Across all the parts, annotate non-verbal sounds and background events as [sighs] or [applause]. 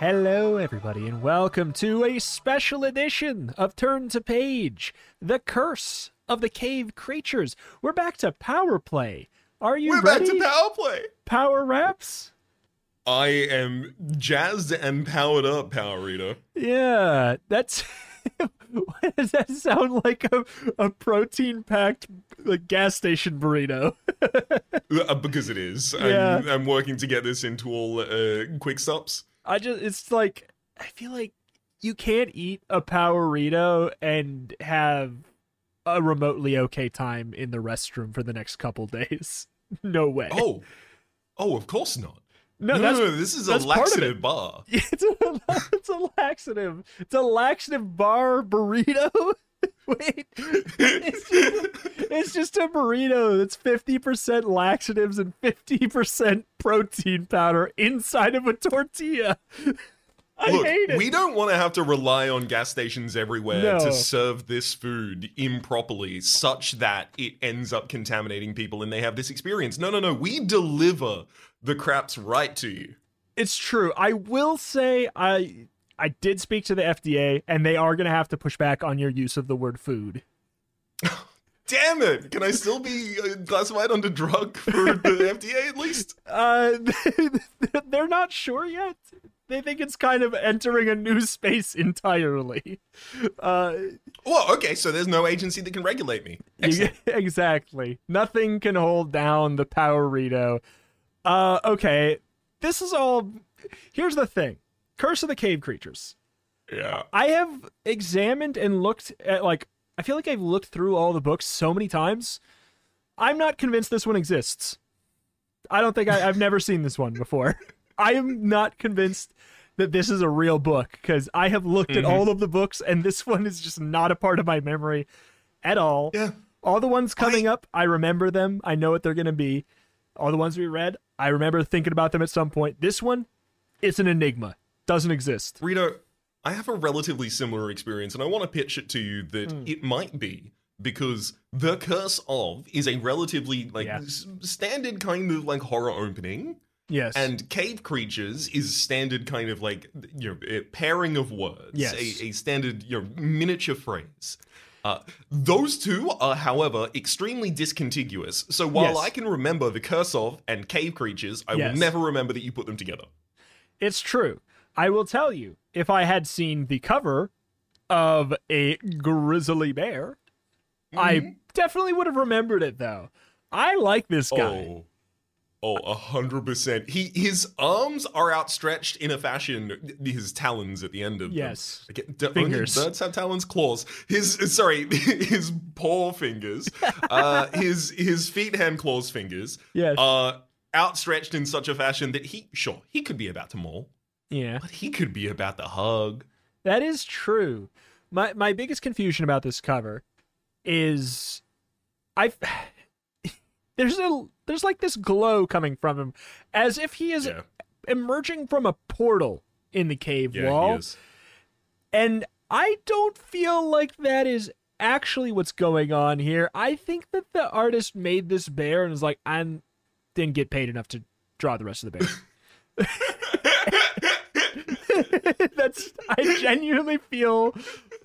Hello, everybody, and welcome to a special edition of Turn to Page The Curse of the Cave Creatures. We're back to Power Play. Are you We're ready? back to power play. Power Raps? I am jazzed and powered up, Power Reader. Yeah, that's. [laughs] Why does that sound like a, a protein packed like gas station burrito? [laughs] Uh, because it is. Yeah. I'm, I'm working to get this into all uh, quick stops. I just, it's like, I feel like you can't eat a Powerito and have a remotely okay time in the restroom for the next couple [laughs] days. No way. Oh, oh, of course not. No, No, that's no, no, this is a that's part of laxative it. bar. [laughs] it's a, [laughs] it's a laxative. It's a laxative bar burrito. [laughs] Wait, it's just, it's just a burrito that's 50% laxatives and 50% protein powder inside of a tortilla. I Look, hate it. we don't want to have to rely on gas stations everywhere No. to serve this food improperly, such that it ends up contaminating people and they have this experience. No, no, no. We deliver the craps right to you. It's true. I will say I I did speak to the FDA and they are going to have to push back on your use of the word food. [laughs] Damn it! Can I still be uh, classified under drug for the [laughs] FDA at least? Uh [laughs] they're not sure yet. They think it's kind of entering a new space entirely. Uh Well, okay, so there's no agency that can regulate me. Excellent. exactly. Nothing can hold down the Power Rito. Uh okay. This is all Here's the thing. Curse of the Cave Creatures. yeah. I have examined and looked at like I feel like I've looked through all the books so many times. I'm not convinced this one exists. I don't think I, I've never [laughs] seen this one before. I am not convinced that this is a real book because I have looked at all of the books and this [laughs] one is just not a part of my memory at all. Yeah. All the ones coming up, I remember them. I know what they're going to be. All the ones we read, I remember thinking about them at some point. This one, it's an enigma. Doesn't exist. Rito, I have a relatively similar experience, and I want to pitch it to you that Hmm. it might be because the curse of is a relatively like Yeah. s- standard kind of like horror opening, Yes. and cave creatures is standard kind of like you know pairing of words, Yes. a, a standard you know miniature phrase. Uh, those two are, however, extremely discontiguous. So while Yes. I can remember the curse of and cave creatures, I Yes. will never remember that you put them together. It's true. I will tell you, if I had seen the cover of a grizzly bear, I definitely would have remembered it though. I like this guy. Oh, oh, a hundred percent. He his arms are outstretched in a fashion. His talons at the end of Yes. them. Do- Fingers. Birds have talons, claws. His sorry, [laughs] his paw fingers. [laughs] Uh, his his feet, hand, claws, fingers. Yes. Are outstretched in such a fashion that he sure he could be about to maul, yeah. but he could be about to hug. That is true. My my biggest confusion about this cover is I [sighs] there's a there's like this glow coming from him as if he is Yeah, emerging from a portal in the cave yeah, wall. he is. And I don't feel like that is actually what's going on here. I think that the artist made this bear and was like, I didn't get paid enough to draw the rest of the bear. [laughs] [laughs] that's I genuinely feel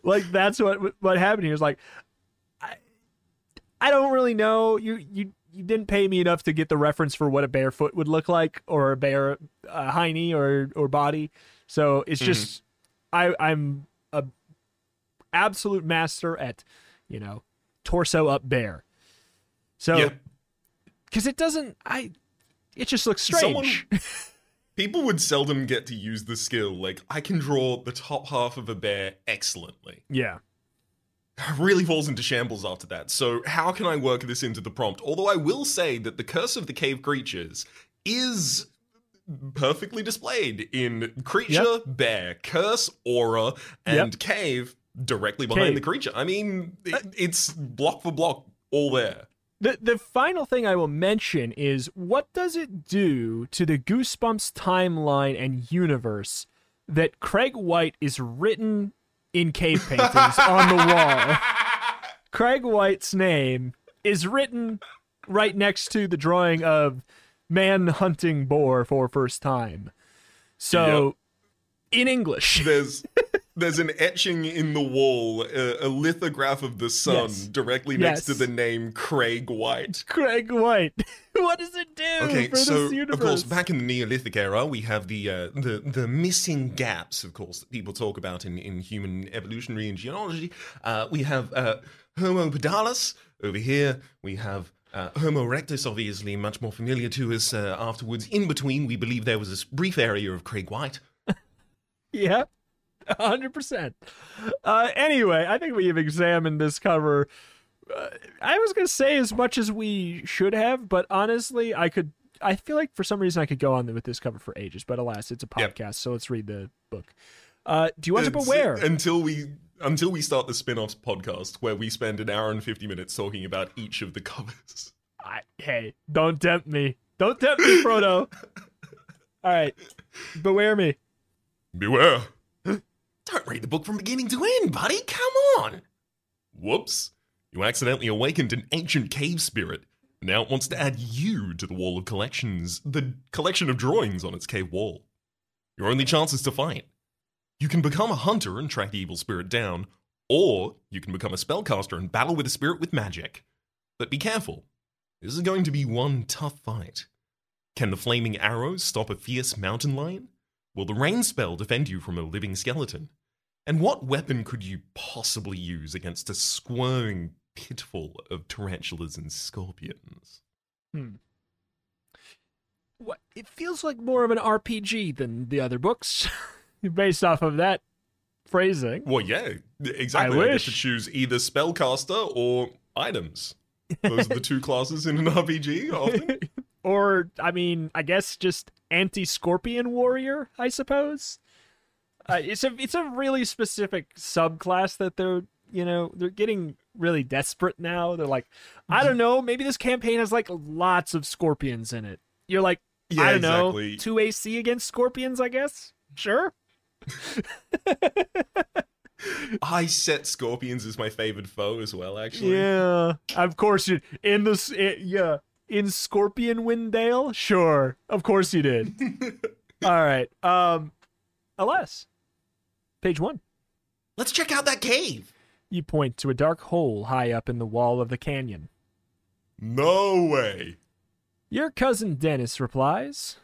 like that's what what happened here. Is like, I I don't really know. You you you didn't pay me enough to get the reference for what a bear foot would look like, or a bear uh, hiney or or body. So it's just I I'm a absolute master at you know torso up bear. So Yeah. because it doesn't I it just looks strange. Someone- [laughs] People would seldom get to use the skill. Like I can draw the top half of a bear excellently. yeah. [sighs] really falls into shambles after that. So, how can I work this into the prompt? Although I will say that the Curse of the Cave Creatures is perfectly displayed in creature, bear, curse, aura, and cave directly behind Cave. the creature. I mean, uh, it, it's block for block all there. The the final thing I will mention is what does it do to the Goosebumps timeline and universe that Craig White is written in cave paintings on the wall? [laughs] Craig White's name is written right next to the drawing of man hunting boar for first time. So in English. [laughs] There's there's an etching in the wall, a, a lithograph of the sun Yes. directly next to the name Craig White. Craig White. [laughs] what does it do Okay, so of course, back in the Neolithic era, we have the uh, the the missing gaps, of course, that people talk about in, in human evolutionary and geology. Uh, we have uh, Homo pedalis over here. We have uh, Homo erectus, obviously much more familiar to us. Uh, afterwards, in between, we believe there was this brief area of Craig White. Yeah, hundred percent. Uh, anyway, I think we have examined this cover. Uh, I was gonna say as much as we should have, but honestly, I could. I feel like for some reason I could go on with this cover for ages, but alas, it's a Yep. podcast, so let's read the book. Uh, do you want to beware? until we until we start the spin-offs podcast where we spend an hour and 50 minutes talking about each of the covers. I, hey, don't tempt me. Don't tempt me, Frodo. [laughs] All right, beware me. Beware. Don't read the book from beginning to end, buddy. Come on. Whoops. You accidentally awakened an ancient cave spirit. Now it wants to add you to the wall of collections, the collection of drawings on its cave wall. Your only chance is to fight. You can become a hunter and track the evil spirit down, or you can become a spellcaster and battle with a spirit with magic. But be careful. This is going to be one tough fight. Can the flaming arrows stop a fierce mountain lion? Will the rain spell defend you from a living skeleton? And what weapon could you possibly use against a squirming pitfall of tarantulas and scorpions? Hmm. What? It feels like more of an RPG than the other books, [laughs] based off of that phrasing. Well, yeah, exactly. I wish. I, get to choose either spellcaster or items. Those are the two [laughs] classes in an RPG. Often. [laughs] or I mean, I guess just anti-scorpion warrior, I suppose. Uh, it's a it's a really specific subclass that they're you know they're getting really desperate now. They're like, I don't know, maybe this campaign has like lots of scorpions in it. You're like, Yeah, I don't know, two AC against scorpions, I guess. Sure. [laughs] I set scorpions as my favorite foe as well. Actually, Yeah, of course you in this. i yeah, in Scorpion Windale. Sure, of course you did. [laughs] All right. Um, alas, page one. Let's check out that cave. You point to a dark hole high up in the wall of the canyon. No way. Your cousin Dennis replies.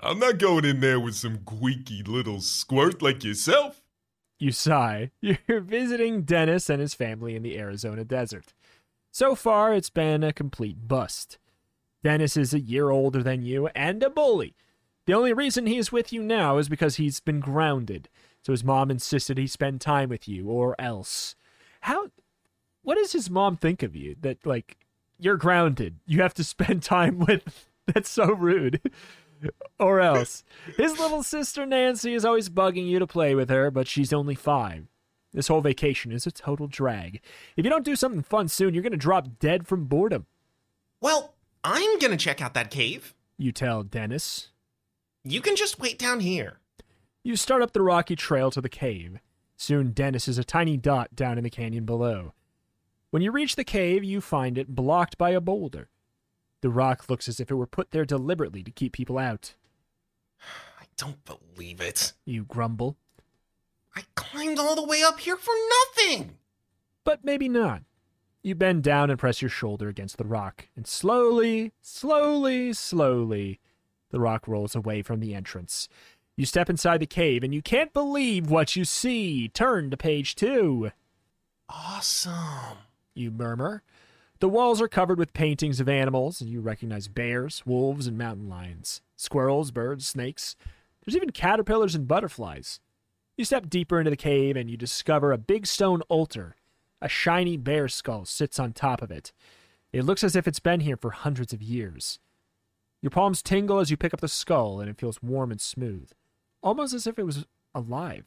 I'm not going in there with some squeaky little squirt like yourself. You sigh. [laughs] You're visiting Dennis and his family in the Arizona desert. So far, it's been a complete bust. Dennis is a year older than you and a bully. The only reason he is with you now is because he's been grounded. So his mom insisted he spend time with you, or else. How. What does his mom think of you? That, like, you're grounded. You have to spend [laughs] time with. That's so rude. or else. His little sister Nancy is always bugging you to play with her, but she's only five. This whole vacation is a total drag. If you don't do something fun soon, you're going to drop dead from boredom, Well, I'm gonna check out that cave. you tell Dennis. You can just wait down here. You start up the rocky trail to the cave. Soon, Dennis is a tiny dot down in the canyon below. When you reach the cave, you find it blocked by a boulder. The rock looks as if it were put there deliberately to keep people out. [sighs] I don't believe it. You grumble. I climbed all the way up here for nothing. But maybe not. You bend down and press your shoulder against the rock, and slowly, slowly, slowly, the rock rolls away from the entrance. You step inside the cave, and you can't believe what you see. Turn to page two. Awesome. You murmur. The walls are covered with paintings of animals, and you recognize bears, wolves, and mountain lions, squirrels, birds, snakes. There's even caterpillars and butterflies. You step deeper into the cave, and you discover a big stone altar. A shiny bear skull sits on top of it. It looks as if it's been here for hundreds of years. Your palms tingle as you pick up the skull, and it feels warm and smooth, almost as if it was alive.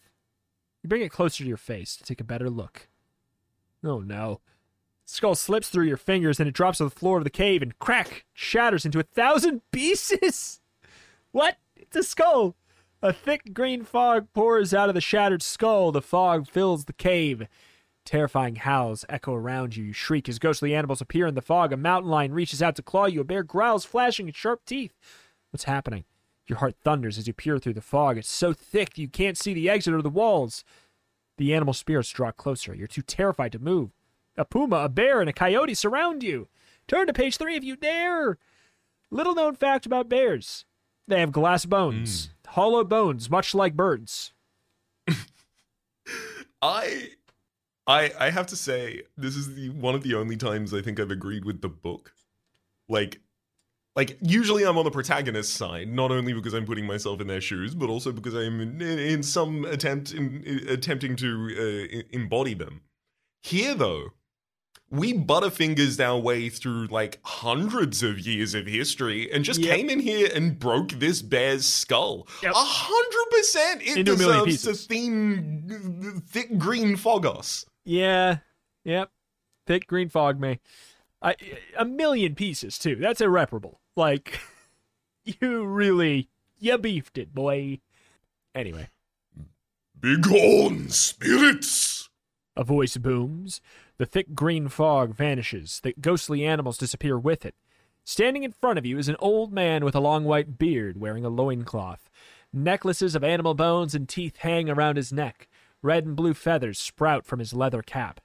You bring it closer to your face to take a better look. Oh no. The Skull slips through your fingers and it drops to the floor of the cave and crack shatters into a thousand [laughs] pieces. What? It's a skull. A thick green fog pours out of the shattered skull. The fog fills the cave. Terrifying howls echo around you. You shriek as ghostly animals appear in the fog. A mountain lion reaches out to claw you. A bear growls, flashing its sharp teeth. What's happening? Your heart thunders as you peer through the fog. It's so thick you can't see the exit or the walls. The animal spirits draw closer. You're too terrified to move. A puma, a bear, and a coyote surround you. Turn to page three if you dare. Little known fact about bears they have glass bones, hmm. hollow bones, much like birds. [laughs] I I I have to say this is the one of the only times I think I've agreed with the book. Like like usually I'm on the protagonist's side, not only because I'm putting myself in their shoes, but also because I'm in, in some attempt in, in attempting to uh, embody them. Here though, we butterfingers our way through like hundreds of years of history and just Yep. came in here and broke this bear's skull. A hundred percent it Into deserves thin thick green fogos. Yeah, yep. Thick green fog, me. I, a million pieces too. That's irreparable. Like, [laughs] you really you beefed it, boy. Anyway, Begone, spirits! a voice booms. The thick green fog vanishes. The ghostly animals disappear with it. Standing in front of you is an old man with a long white beard, wearing a loincloth. Necklaces of animal bones and teeth hang around his neck. Red and blue feathers sprout from his leather cap.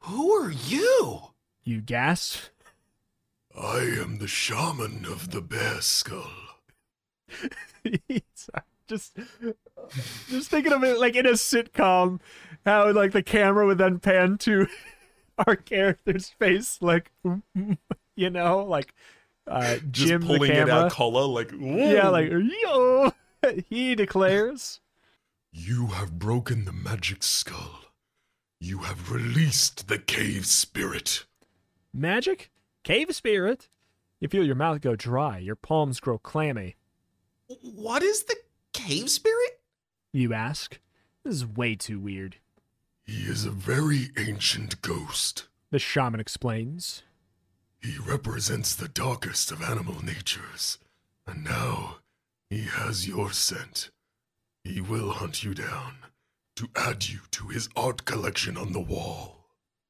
Who are you? You gasp. I am the shaman of the bear skull. [laughs] Just just thinking of it like in a sitcom how like the camera would then pan to [laughs] our character's face like [laughs] you know like uh Just jim the pulling at camera our collar like, yeah like yo he declares You have broken the magic skull. You have released the cave spirit. magic cave spirit you feel your mouth go dry your palms grow clammy What is the cave spirit? you ask this is way too weird He is a very ancient ghost. the shaman explains He represents the darkest of animal natures. And now he has your scent. He will hunt you down to add you to his art collection on the wall.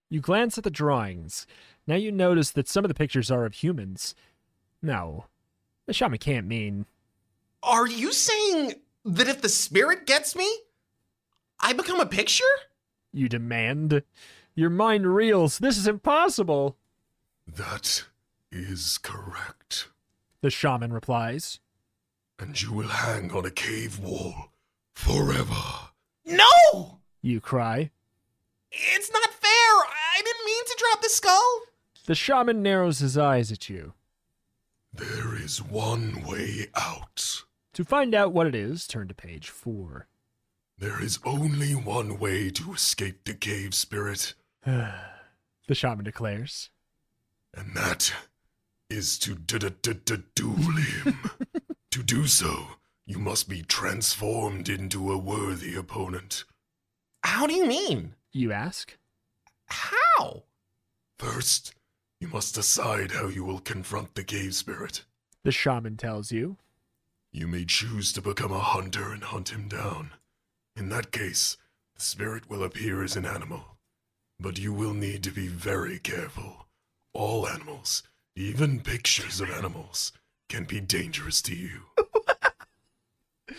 You glance at the drawings. Now you notice that some of the pictures are of humans. No, the shaman can't mean. Are you saying that if the spirit gets me, I become a picture? You demand. Your mind reels. This is impossible. That is correct. The shaman replies. And you will hang on a cave wall forever. No! You cry. It's not fair! I didn't mean to drop the skull! The shaman narrows his eyes at you. There is one way out. To find out what it is, turn to page four. There is only one way to escape the cave spirit, [sighs] The shaman declares. and that is to duel him. [laughs] to do so, you must be transformed into a worthy opponent. How do you mean? You ask. How? First, you must decide how you will confront the cave spirit. The shaman tells you. You may choose to become a hunter and hunt him down. In that case, the spirit will appear as an animal. But you will need to be very careful. All animals, even pictures of animals, can be dangerous to you. [laughs] [laughs]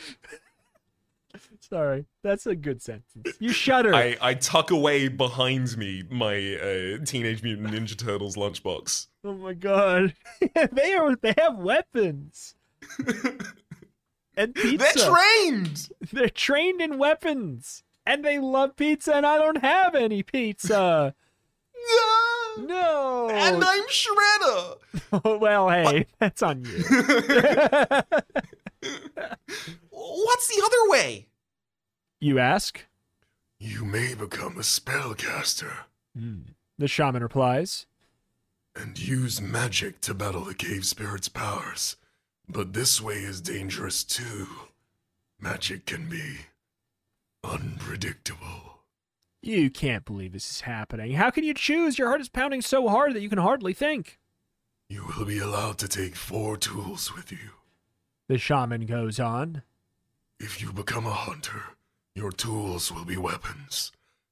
Sorry, that's a good sentence. You shudder. I, I tuck away behind me my uh, Teenage Mutant Ninja Turtles lunchbox. Oh my god. [laughs] they are they have weapons. and [laughs] pizza. They're trained! They're trained in weapons. And they love pizza and I don't have any pizza. no. No. And I'm Shredder! well, hey, that's on you. What's the other way? you ask? You may become a spellcaster. Hmm. The shaman replies. and use magic to battle the cave spirit's powers. But this way is dangerous too. Magic can be unpredictable. You can't believe this is happening. How can you choose? Your heart is pounding so hard that you can hardly think. You will be allowed to take four tools with you. The shaman goes on. If you become a hunter, your tools will be weapons.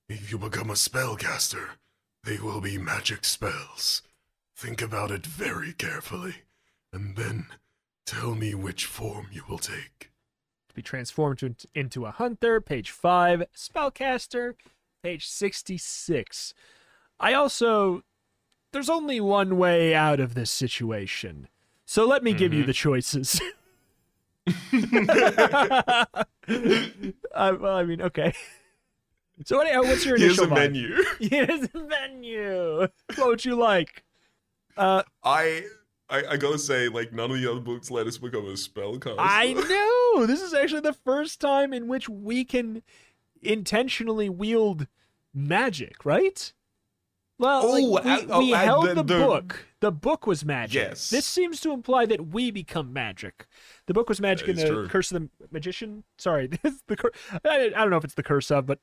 If you become a spellcaster, they will be magic spells. Think about it very carefully, and then Tell me which form you will take. To be transformed into a hunter, page 5. Spellcaster, page 66. I also. There's only one way out of this situation. So let me give you Mhm. the choices. [laughs] [laughs] uh, well, I mean, okay. So, uh, what's your Here's initial a vibe? menu. [laughs] Here's the menu. What would you like? Uh, I, I I gotta say, like none of the other books let us become a spellcaster. I [laughs] know. This is actually the first time in which we can intentionally wield magic, right? Well, Oh, like, we, uh, oh, we uh, held the- the, the- book. The book was magic. Yes. This seems to imply that we become magic. The book was magic in the true. Curse of the Magician. Sorry, [laughs] this the cur- I, I don't know if it's the curse of, but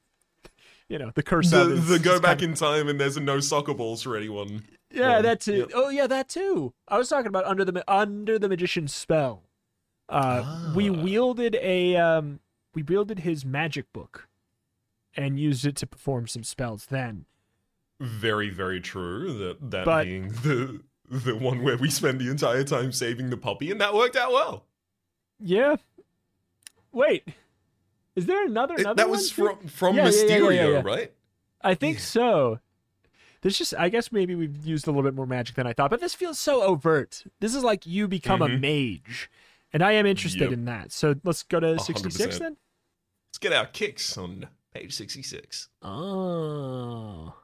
you know, the curse the, of. is- the go back in time and there's no soccer balls for anyone. Yeah, one. that too. Yep. Oh, yeah, that too. I was talking about under the under the magician's spell. Uh, we Ah. wielded a um, we wielded his magic book, and used it to perform some spells. Then, Very, very true. That that But- being the the one where we spend the entire time saving the puppy, and that worked out well. yeah. Wait, is there another? It- another that one was too? from from Yeah, yeah, yeah, Mysterio, yeah, yeah. right? I think Yeah. so. There's just, I guess maybe we've used a little bit more magic than I thought, but this feels so overt. This is like you become a Mhm. mage, and I am interested Yep. in that. So let's go to 66 100%. then. Let's get our kicks on page sixty six. Oh,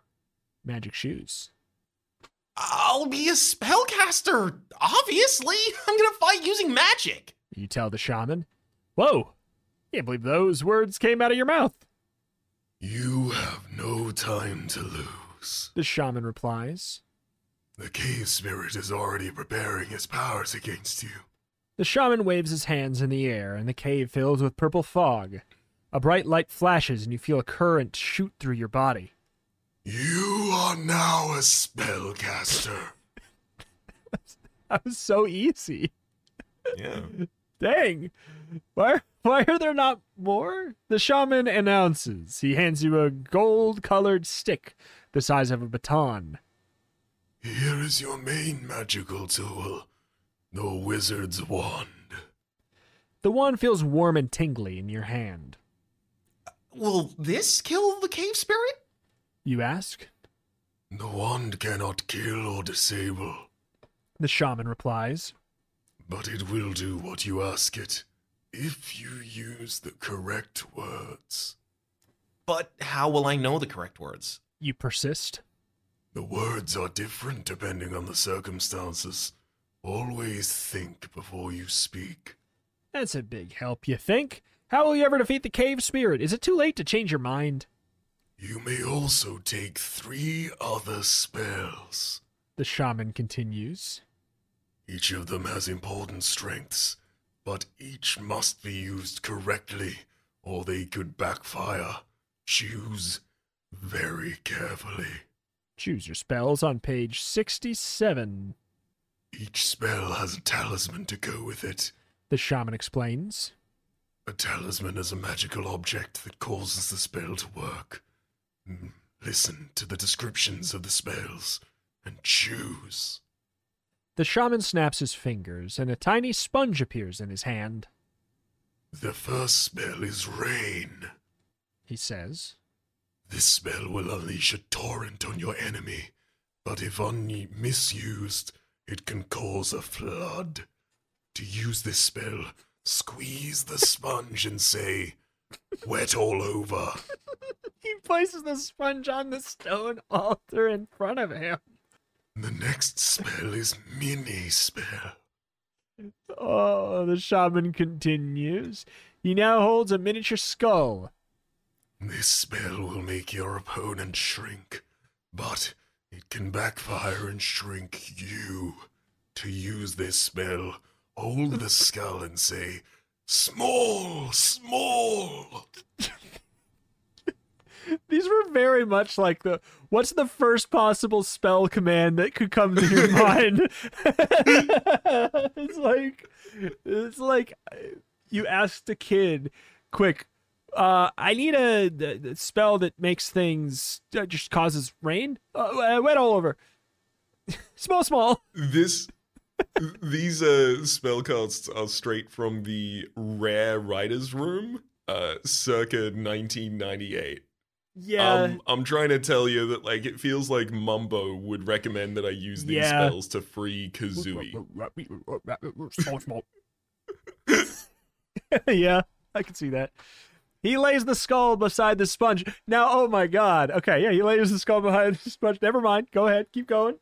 magic shoes. I'll be a spellcaster. Obviously, [laughs] I'm gonna fight using magic. You tell the shaman. Whoa, can't believe those words came out of your mouth. You have no time to lose. The shaman replies. The cave spirit is already preparing his powers against you. The shaman waves his hands in the air, and the cave fills with purple fog. A bright light flashes, and you feel a current shoot through your body. You are now a spellcaster. [laughs] That was so easy. Yeah. [laughs] Dang. Why why are there not more? The shaman announces. He hands you a gold colored stick the size of a baton. Here is your main magical tool, the wizard's wand. The wand feels warm and tingly in your hand. Will this kill the cave spirit? You ask? The wand cannot kill or disable, The shaman replies. but it will do what you ask it if you use the correct words. But how will I know the correct words? You persist. The words are different depending on the circumstances. Always think before you speak. That's a big help, you think? How will you ever defeat the cave spirit? Is it too late to change your mind? You may also take three other spells. The shaman continues. Each of them has important strengths, but each must be used correctly or they could backfire. Choose very carefully. Choose your spells on page 67. Each spell has a talisman to go with it. The shaman explains. A talisman is a magical object that causes the spell to work. Listen to the descriptions of the spells and choose. The shaman snaps his fingers, and a tiny sponge appears in his hand. The first spell is Rain. He says. This spell will unleash a torrent on your enemy, but if un- misused, it can cause a flood. To use this spell, squeeze the sponge and say, wet all over. [laughs] He places the sponge on the stone altar in front of him. The next spell is Mini Spell. Oh, the shaman continues. He now holds a miniature skull. This spell will make your opponent shrink, but it can backfire and shrink you. To use this spell, hold the skull and say, Small, small. [laughs] [laughs] These were very much like the what's the first possible spell command that could come to your [laughs] mind? [laughs] it's like it's like you asked a kid, quick, uh, I need a, a- spell that makes things uh, just causes rain, uh, uh, wet all over. small, small. This These uh, spellcasts are straight from the Rare Writers Room, uh, circa 1998. Yeah. Um, I'm trying to tell you that like it feels like Mumbo would recommend that I use these Yeah. spells to free Kazooie. [laughs] yeah, I can see that. He lays the skull beside the sponge. Now, oh my god. Okay, yeah, he lays the skull behind the sponge. Never mind. Go ahead. Keep going.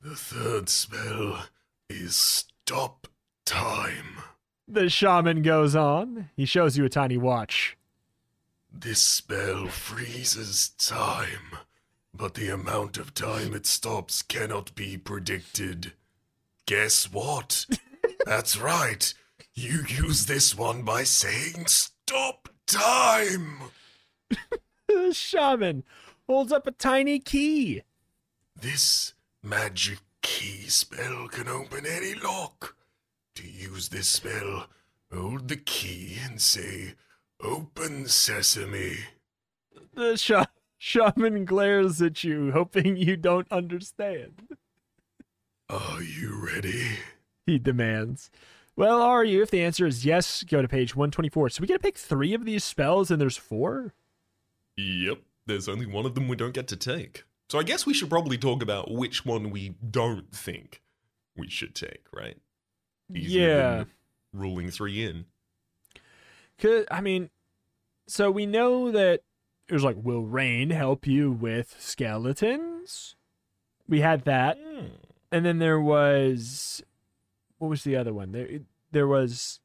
The third spell is Stop Time. The shaman goes on. He shows you a tiny watch. This spell freezes time, but the amount of time it stops cannot be predicted. Guess what? [laughs] That's right. You use this one by saying stop time. The [laughs] shaman holds up a tiny key. This magic key spell can open any lock. To use this spell, hold the key and say, Open sesame. The sha- shaman glares at you, hoping you don't understand. Are you ready? He demands. Well, are you? If the answer is yes, go to page 124. So we get to pick three of these spells, and there's four? Yep, there's only one of them we don't get to take. So I guess we should probably talk about which one we don't think we should take, right? Easier yeah. than ruling three in. Cause, I mean, so we know that it was like, will rain help you with skeletons? We had that. Hmm. And then there was, what was the other one? There, there was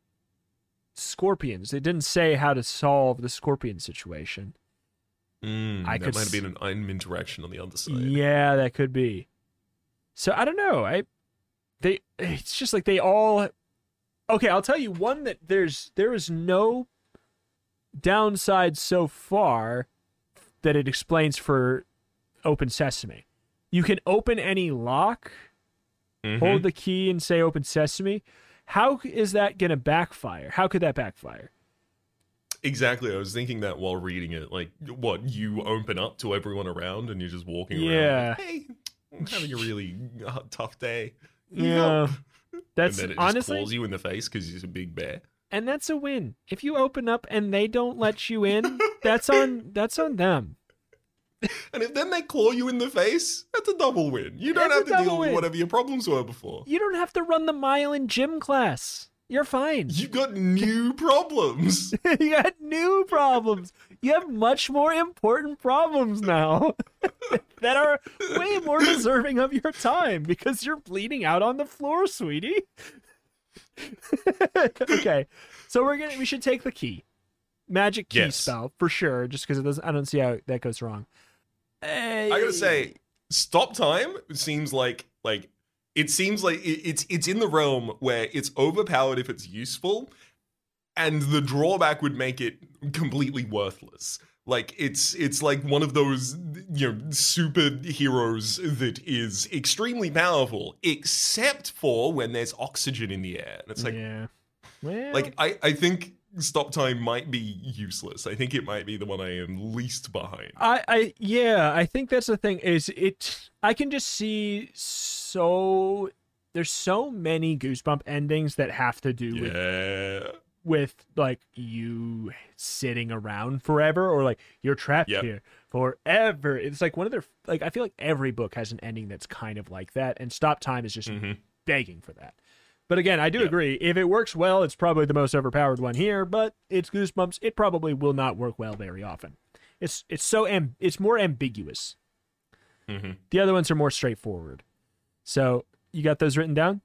scorpions. It didn't say how to solve the scorpion situation. Mm, I that could might have been an item interaction on the other side. Yeah, that could be. So I don't know. I they it's just like they all Okay, I'll tell you one that there's there is no downside so far that it explains for open sesame. You can open any lock, Mhm. hold the key and say open sesame. How is that going to backfire? How could that backfire? Exactly. I was thinking that while reading it. Like, what, you open up to everyone around and you're just walking Yeah. around. Like, hey, I'm having a really uh, tough day. Yeah. That's and then it honestly just claws you in the face because he's a big bear. and that's a win. If you open up and they don't let you in, [laughs] that's on that's on them. And if then they claw you in the face, that's a double win. You don't That's have to deal with whatever your problems were before. You don't have to run the mile in gym class. You're fine. You've got new problems. [laughs] you got new problems. You have much more important problems now [laughs] that are way more deserving of your time because you're bleeding out on the floor, sweetie. [laughs] okay, so we're gonna we should take the key, magic key Yes. spell for sure, just because it doesn't. I don't see how that goes wrong. Hey. I gotta say, stop time seems like like it seems like it, it's it's in the realm where it's overpowered if it's useful, and the drawback would make it completely worthless. Like it's it's like one of those you know superheroes that is extremely powerful, except for when there's oxygen in the air. And it's like yeah, well, like I I think stop time might be useless. I think it might be the one I am least behind. I, I yeah, I think that's the thing is it I can just see so there's so many goosebump endings that have to do with Yeah. With like you sitting around forever or like you're trapped Yep. here forever. It's like one of their like I feel like every book has an ending that's kind of like that and Stop Time is just Mhm. begging for that. But again, I do Yep. agree. If it works well, it's probably the most overpowered one here, but it's Goosebumps. It probably will not work well very often. It's it's so am- it's more ambiguous. Mhm. The other ones are more straightforward. So, you got those written down?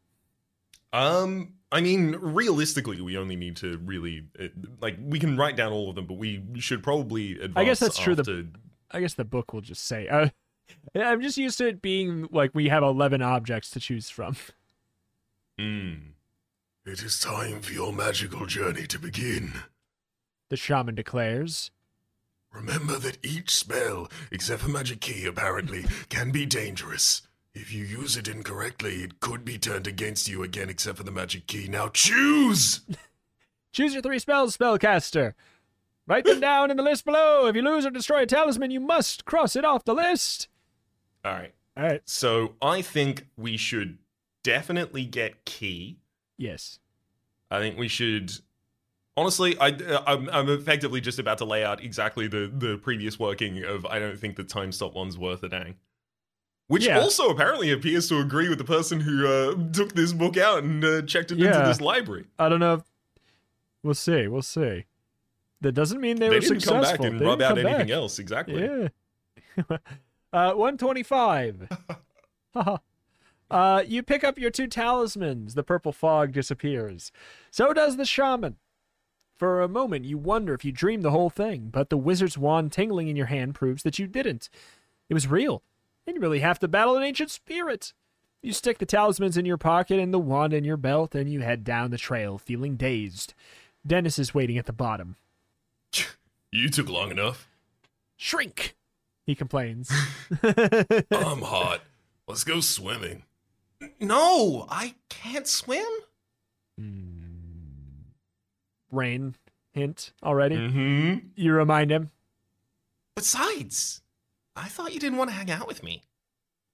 Um, I mean, realistically, we only need to really uh, like we can write down all of them, but we should probably advance. I guess that's true, the- After... I guess the book will just say. Uh, [laughs] I'm just used to it being like we have 11 objects to choose from. Mm. It is time for your magical journey to begin. The shaman declares. Remember that each spell, except for Magic Key apparently, can be dangerous. If you use it incorrectly, it could be turned against you again, except for the Magic Key. Now choose! [laughs] Choose your three spells, spellcaster. Write them down in the list below. If you lose or destroy a talisman, you must cross it off the list. All right. All right. So I think we should definitely get key. Yes. I think we should. Honestly, I, uh, I'm, I'm effectively just about to lay out exactly the, the previous working of I don't think the time stop one's worth a dang. Which Yeah. also apparently appears to agree with the person who uh, took this book out and uh, checked it into this library. I don't know. If, we'll see. We'll see. That doesn't mean they, They, were didn't come back and They rub out anything back. else. Exactly. Yeah. [laughs] uh, 125. [laughs] [laughs] uh, you pick up your two talismans. The purple fog disappears. So does the shaman. For a moment, you wonder if you dreamed the whole thing, but the wizard's wand tingling in your hand proves that you didn't. It was real. And you really have to battle an ancient spirit. You stick the talismans in your pocket and the wand in your belt, and you head down the trail, feeling dazed. Dennis is waiting at the bottom. [laughs] You took long enough. Shrink! He complains. [laughs] I'm [laughs] hot. Let's go swimming. No, I can't swim. Rain hint already. Mm-hmm. You remind him. Besides, I thought you didn't want to hang out with me.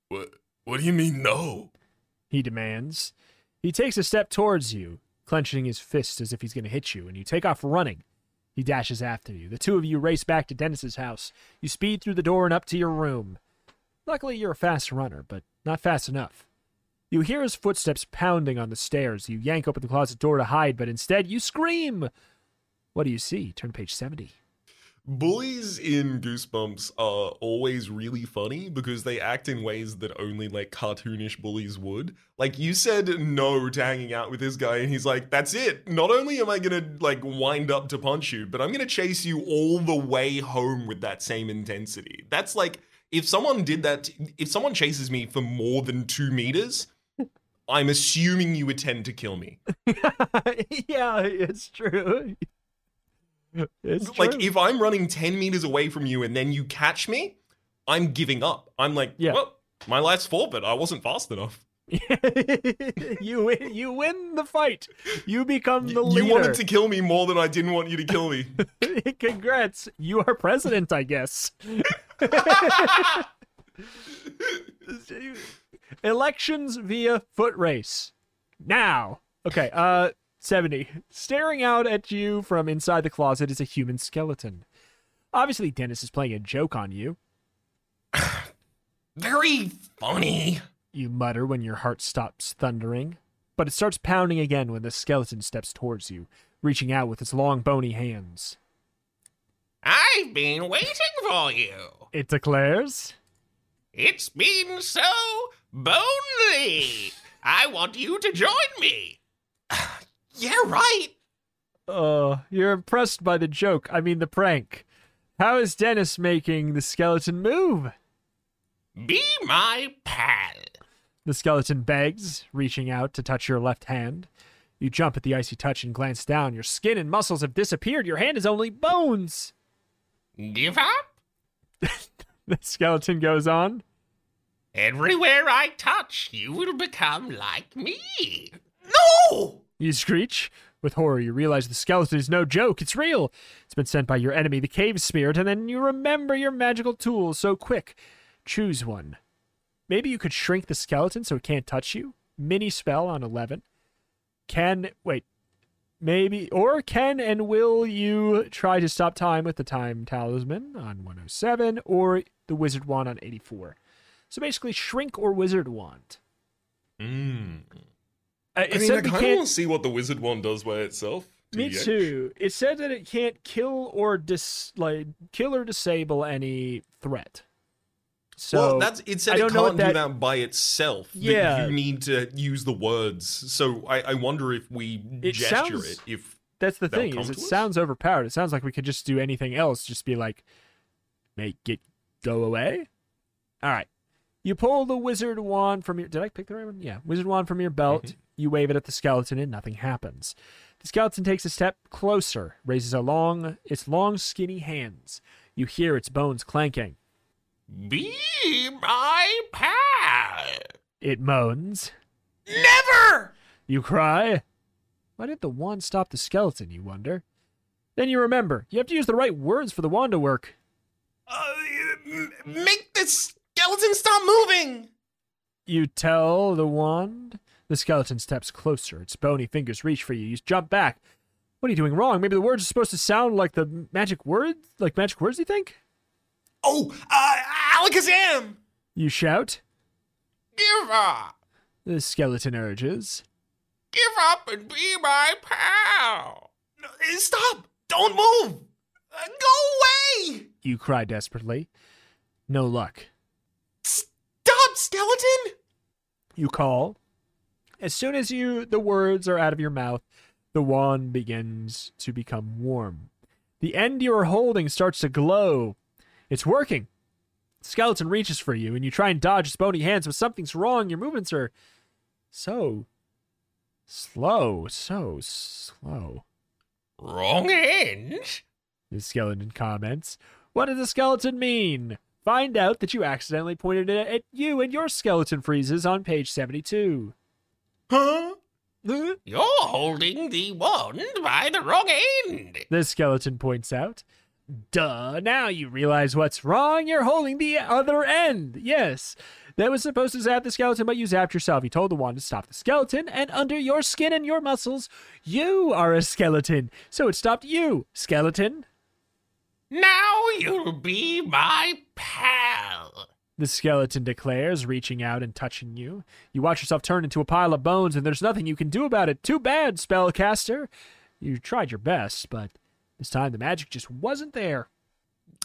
What? What do you mean no? He demands. He takes a step towards you, clenching his fist as if he's going to hit you, and you take off running. He dashes after you. The two of you race back to Dennis's house. You speed through the door and up to your room. Luckily, you're a fast runner, but not fast enough. You hear his footsteps pounding on the stairs. You yank open the closet door to hide, but instead you scream. What do you see? Turn page 70. Bullies in Goosebumps are always really funny because they act in ways that only like cartoonish bullies would. Like you said no to hanging out with this guy and he's like, "That's it. Not only am I to like wind up to punch you, but I'm to chase you all the way home with that same intensity." That's like if someone did that if someone chases me for more than 2 meters, I'm assuming you intend to kill me. [laughs] yeah, it's true. It's true. like if I'm running 10 meters away from you and then you catch me, I'm giving up. I'm like, Yeah. well, my life's forfeit. I wasn't fast enough. [laughs] you win, you win the fight. You become the leader. You wanted to kill me more than I didn't want you to kill me. [laughs] Congrats, you are president, I guess. [laughs] Elections via foot race. Now. Okay, uh 70. Staring out at you from inside the closet is a human skeleton. Obviously Dennis is playing a joke on you. [sighs] Very funny. You mutter when your heart stops thundering, but it starts pounding again when the skeleton steps towards you, reaching out with its long bony hands. I've been waiting for you. It declares. It's been so bonely. I want you to join me. [sighs] [sighs] Yeah, right. Uh, you're impressed by the joke. I mean, the prank. How is Dennis making the skeleton move? Be my pal. The skeleton begs, reaching out to touch your left hand. You jump at the icy touch and glance down. Your skin and muscles have disappeared. Your hand is only bones. Give up? [laughs] The skeleton goes on. Everywhere I touch, you will become like me. No! You screech. With horror, you realize the skeleton is no joke. It's real. It's been sent by your enemy, the cave spirit, and then you remember your magical tools. So quick, choose one. Maybe you could shrink the skeleton so it can't touch you. Mini spell on 11. Can, wait, maybe, or can and will you try to stop time with the time talisman on 107 or the wizard wand on 84? So basically, shrink or wizard wand. Mm. Uh, I mean, I kind of can't- want to see what the wizard one does by itself. Me too. It said that it can't kill or dis like kill or disable any threat. So well, that's it said I it can't what do that- that by itself. Yeah. you need to use the words. So I, I wonder if we It gesture sounds- it. If that's the thing is it us? sounds overpowered. It sounds like we could just do anything else. Just be like, make it go away. All right. You pull the wizard wand from your. Did I pick the right one? Yeah, wizard wand from your belt. Mm-hmm. You wave it at the skeleton, and nothing happens. The skeleton takes a step closer, raises a long, its long, skinny hands. You hear its bones clanking. Be my pal. It moans. Never! You cry. Why did the wand stop the skeleton, you wonder? Then you remember, you have to use the right words for the wand to work. uh, make the skeleton stop moving. You tell the wand. The skeleton steps closer. Its bony fingers reach for you. You jump back. What are you doing wrong? Maybe the words are supposed to sound like the magic words? Like magic words, you think? Oh, uh, Alakazam! You shout. Give up! The skeleton urges. Give up and be my pal! No, eh, Stop! Don't move! Uh, go away! You cry desperately. No luck. Stop, skeleton! You call. As soon as you the words are out of your mouth, the wand begins to become warm. The end you are holding starts to glow. It's working. The skeleton reaches for you, and you try and dodge its bony hands, but something's wrong. Your movements are so slow, so slow. Wrong end? The skeleton comments. What does the skeleton mean? Find out that you accidentally pointed it at you and your skeleton freezes on page 72. Huh? You're holding the wand by the wrong end. The skeleton points out. Duh, now you realize what's wrong. You're holding the other end. Yes. That was supposed to zap the skeleton, but you zapped yourself. You told the wand to stop the skeleton, and under your skin and your muscles, you are a skeleton. So it stopped you, skeleton. Now you'll be my pal. The skeleton declares, reaching out and touching you. You watch yourself turn into a pile of bones, and there's nothing you can do about it. Too bad, spellcaster. You tried your best, but this time the magic just wasn't there.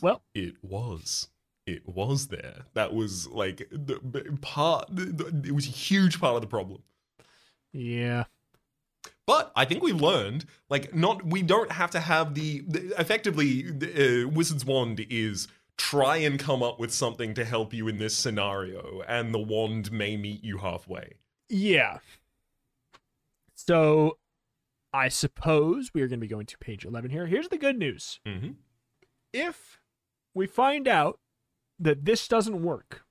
Well, It was. It was there. That was like the the part. the- It was a huge part of the problem. yeah. But I think we've learned, like, not we don't have to have the, the effectively. The, uh, Wizard's wand is try and come up with something to help you in this scenario, and the wand may meet you halfway. Yeah. So I suppose we are going to be going to page 11 here. Here's the good news. Mm-hmm. If we find out that this doesn't work,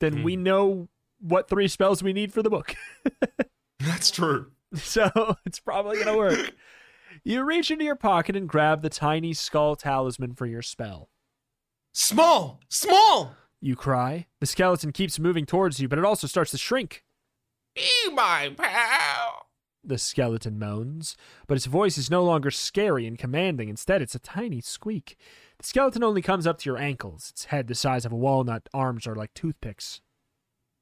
then Hmm. we know what three spells we need for the book. [laughs] That's true. so it's probably going to work. [laughs] You reach into your pocket and grab the tiny skull talisman for your spell. Small, small. You cry. The skeleton keeps moving towards you, but it also starts to shrink. Be my pal. The skeleton moans, but its voice is no longer scary and commanding. Instead, it's a tiny squeak. The skeleton only comes up to your ankles, its head the size of a walnut, arms are like toothpicks.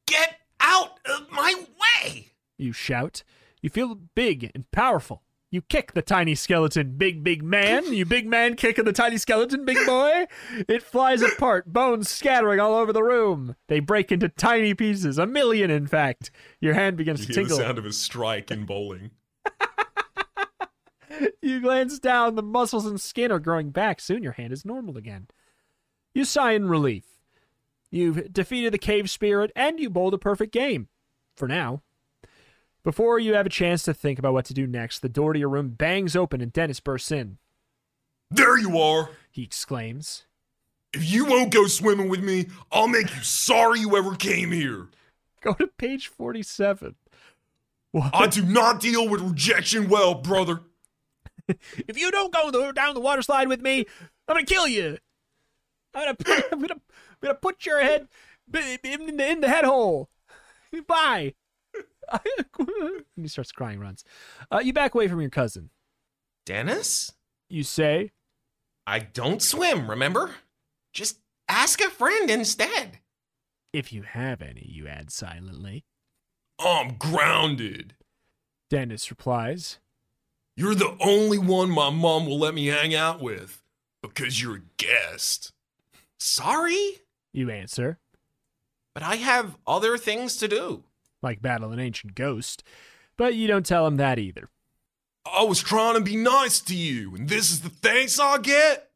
Get out of my way! You shout. You feel big and powerful. You kick the tiny skeleton, big, big man. You big man kicking the tiny skeleton, big boy. It flies apart, bones scattering all over the room. They break into tiny pieces, a million, in fact. Your hand begins You to hear the sound of a strike in bowling. [laughs] You glance down, the muscles and skin are growing back. Soon your hand is normal again. You sigh in relief. You've defeated the cave spirit and you bowled a perfect game. For now. Before you have a chance to think about what to do next, the door to your room bangs open and Dennis bursts in. There you are. He exclaims. If you won't go swimming with me, I'll make you sorry you ever came here. Go to page 47. What? I do not deal with rejection well, brother. [laughs] if you don't go the, down the water slide with me, I'm gonna kill you. I'm gonna, [laughs] I'm gonna, I'm gonna put your head in the, in the head hole. Bye. And [laughs] he starts crying, runs. Uh, you back away from your cousin. Dennis? You say, I don't swim, remember? Just ask a friend instead. if you have any, you add silently. I'm grounded. Dennis replies, You're the only one my mom will let me hang out with because you're a guest. Sorry, You answer, but I have other things to do. Like battle an ancient ghost. But you don't tell him that either. I was trying to be nice to you, and this is the thanks I get?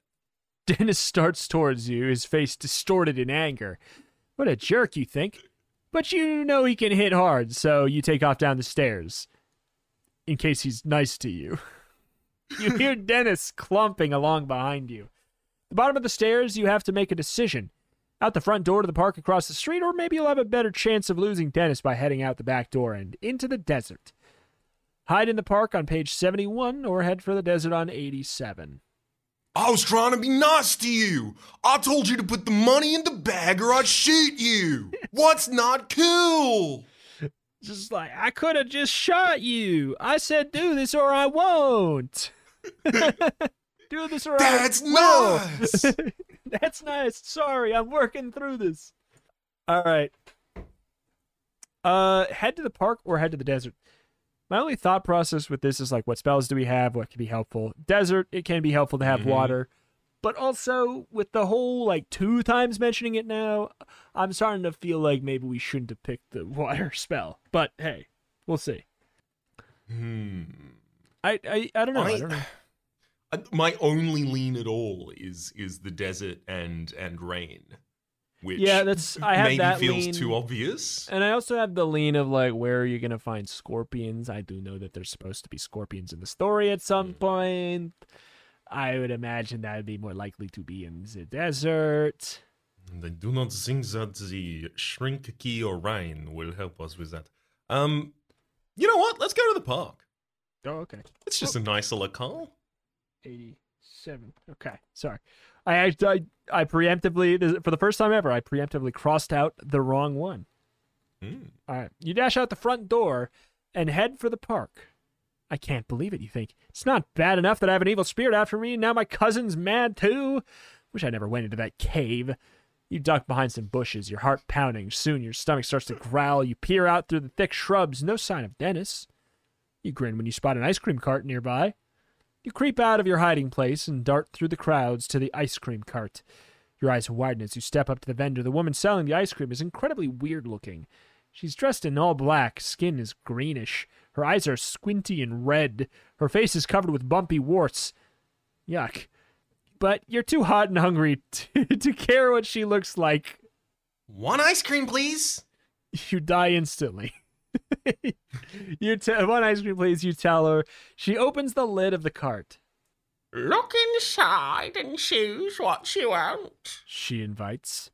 Dennis starts towards you, his face distorted in anger. What a jerk, you think. But you know he can hit hard, so you take off down the stairs. In case he's nice to you. [laughs] you hear [laughs] Dennis clumping along behind you. The bottom of the stairs, you have to make a decision. Out the front door to the park across the street, or maybe you'll have a better chance of losing Dennis by heading out the back door and into the desert. Hide in the park on page 71, or head for the desert on 87. I was trying to be nice to you. I told you to put the money in the bag or I'd shoot you. What's not cool? Just like, I could have just shot you. I said, do this or I won't. [laughs] do this or That's I will. nice. [laughs] That's nice. Sorry, I'm working through this. All right. Uh, head to the park or head to the desert. My only thought process with this is like, what spells do we have? What can be helpful? Desert, it can be helpful to have Mhm. water, but also with the whole like two times mentioning it now, I'm starting to feel like maybe we shouldn't have picked the [laughs] water spell. But hey, we'll see. Hmm. I I, I don't know. I, I- don't know my only lean at all is is the desert and and rain which yeah that's i have maybe that feels lean. too obvious. And i also have the lean of like where are you gonna find scorpions? I do know that there's supposed to be scorpions in the story at some mm. point. I would imagine that would be more likely to be in the desert. And i do not think that the shrink key or rain will help us with that. Um you know what? Let's go to the park. Oh okay. It's just oh. a nice little call 87. Okay, sorry. I I, I preemptively, for the first time ever, I preemptively crossed out the wrong one. Mm. All right. You dash out the front door and head for the park. I can't believe it, you think. It's not bad enough that I have an evil spirit after me, now my cousin's mad too. Wish I never went into that cave. You duck behind some bushes, your heart pounding. Soon your stomach starts to growl. You peer out through the thick shrubs, no sign of Dennis. You grin when you spot an ice cream cart nearby. You creep out of your hiding place and dart through the crowds to the ice cream cart. Your eyes widen as you step up to the vendor. The woman selling the ice cream is incredibly weird looking. She's dressed in all black, skin is greenish, her eyes are squinty and red, her face is covered with bumpy warts. Yuck. But you're too hot and hungry [laughs] to, to care what she looks like. One ice cream, please. You die instantly. [laughs] [laughs] you t- one ice cream, please. You tell her. She opens the lid of the cart. Look inside and choose what you want. She invites.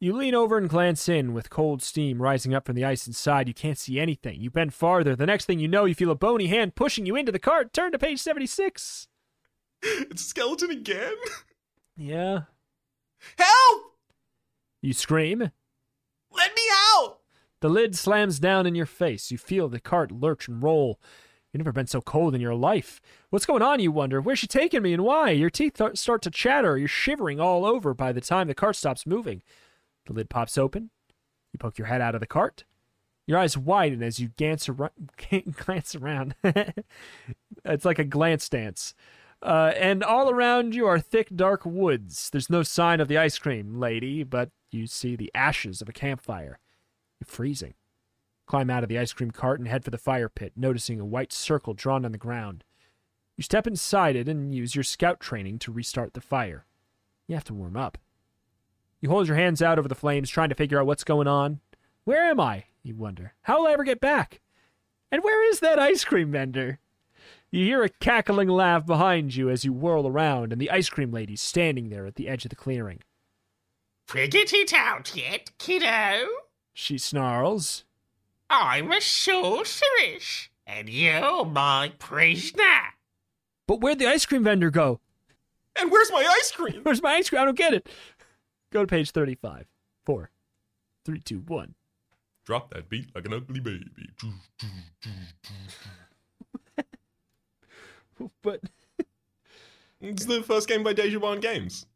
You lean over and glance in with cold steam rising up from the ice inside. You can't see anything. You bend farther. The next thing you know, you feel a bony hand pushing you into the cart. Turn to page 76. It's a skeleton again. Yeah. Help! You scream. Let me out! The lid slams down in your face. You feel the cart lurch and roll. You've never been so cold in your life. What's going on, you wonder? Where's she taking me and why? Your teeth th- start to chatter. You're shivering all over by the time the cart stops moving. The lid pops open. You poke your head out of the cart. Your eyes widen as you glance, ar- [laughs] glance around. [laughs] it's like a glance dance. Uh, and all around you are thick, dark woods. There's no sign of the ice cream lady, but you see the ashes of a campfire. Freezing. Climb out of the ice cream cart and head for the fire pit, noticing a white circle drawn on the ground. You step inside it and use your scout training to restart the fire. You have to warm up. You hold your hands out over the flames, trying to figure out what's going on. Where am I? You wonder. How will I ever get back? And where is that ice cream vendor? You hear a cackling laugh behind you as you whirl around, and the ice cream lady's standing there at the edge of the clearing. Figured it out yet, kiddo? She snarls. I'm a sorceress, and you're my prisoner. But where'd the ice cream vendor go? And where's my ice cream? [laughs] Where's my ice cream? I don't get it. Go to page 35. Four, three, two, one. Drop that beat like an ugly baby. [laughs] [laughs] But It's the first game by Deja Vu Games.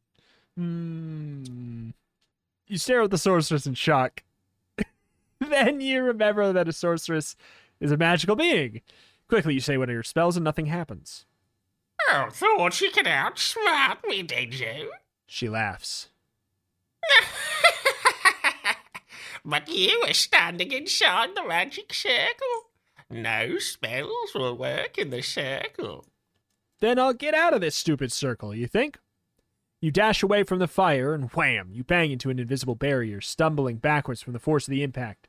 mm, you stare at the sorceress in shock. [laughs] then you remember that a sorceress is a magical being. Quickly, you say one of your spells, and nothing happens. Oh, thought you could outsmart me, did you? She laughs. but you were standing inside the magic circle. No spells will work in the circle. Then I'll get out of this stupid circle, you think? You dash away from the fire, and wham, you bang into an invisible barrier, stumbling backwards from the force of the impact.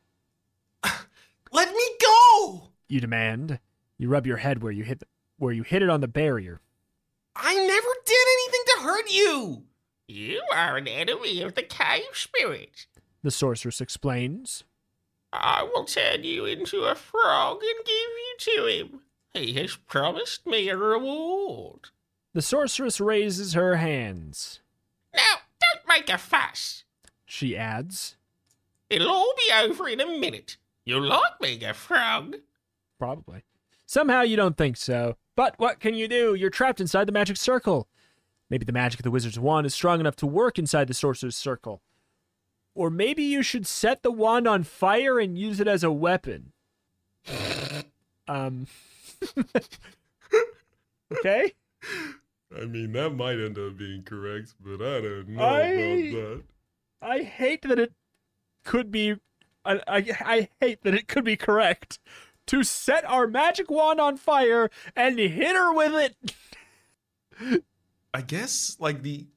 Let me go! You demand. You rub your head where you hit where you hit it on the barrier. I never did anything to hurt you! You are an enemy of the cave spirit. The sorceress explains. I will turn you into a frog and give you to him. He has promised me a reward. The sorceress raises her hands. Now, don't make a fuss. She adds. It'll all be over in a minute. You like being a frog? Probably. Somehow you don't think so. But what can you do? You're trapped inside the magic circle. Maybe the magic of the wizard's wand is strong enough to work inside the sorcerer's circle. Or maybe you should set the wand on fire and use it as a weapon. [laughs] um. [laughs] okay? I mean, that might end up being correct, but I don't know I- about that. I hate that it could be. I, I, I hate that it could be correct. To set our magic wand on fire and hit her with it. I guess like the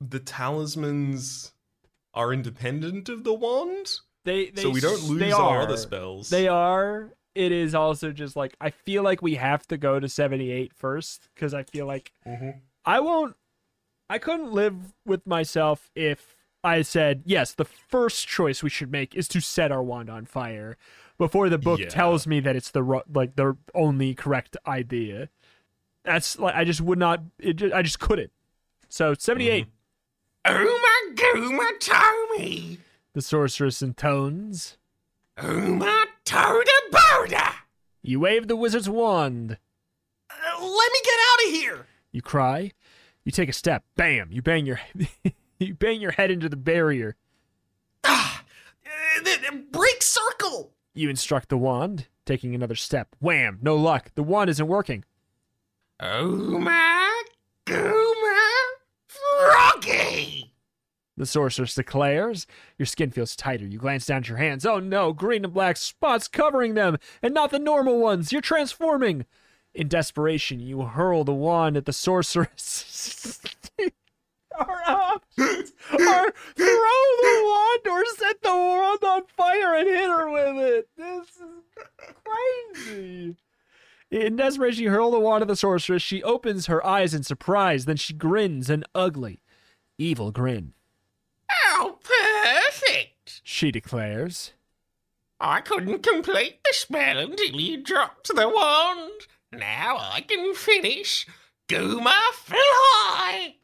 the talismans are independent of the wand, They, they so we don't lose they our are. other spells. They are. It is also just like I feel like we have to go to 78 first because I feel like Mhm. I won't. I couldn't live with myself if I said yes. The first choice we should make is to set our wand on fire before the book Yeah. tells me that it's the like the only correct idea. That's like I just would not. It just, I just couldn't. So 78. Uma Gooma Tommy! The sorceress intones. Uma Toda Boda! You wave the wizard's wand. Uh, let me get out of here. You cry. You take a step. Bam! You bang your [laughs] you bang your head into the barrier. Ah, break circle. You instruct the wand, taking another step. Wham! No luck. The wand isn't working. Uma Gooma Froggy! The sorceress declares. Your skin feels tighter. You glance down at your hands. Oh no, green and black spots covering them, and not the normal ones. You're transforming. In desperation, you hurl the wand at the sorceress. [laughs] Our options are throw the wand or set the wand on fire and hit her with it. This is crazy. In desperation, you hurl the wand at the sorceress. She opens her eyes in surprise. Then she grins an ugly, evil grin. Oh, perfect! She declares. I couldn't complete the spell until you dropped the wand. Now I can finish. Gooma Fly!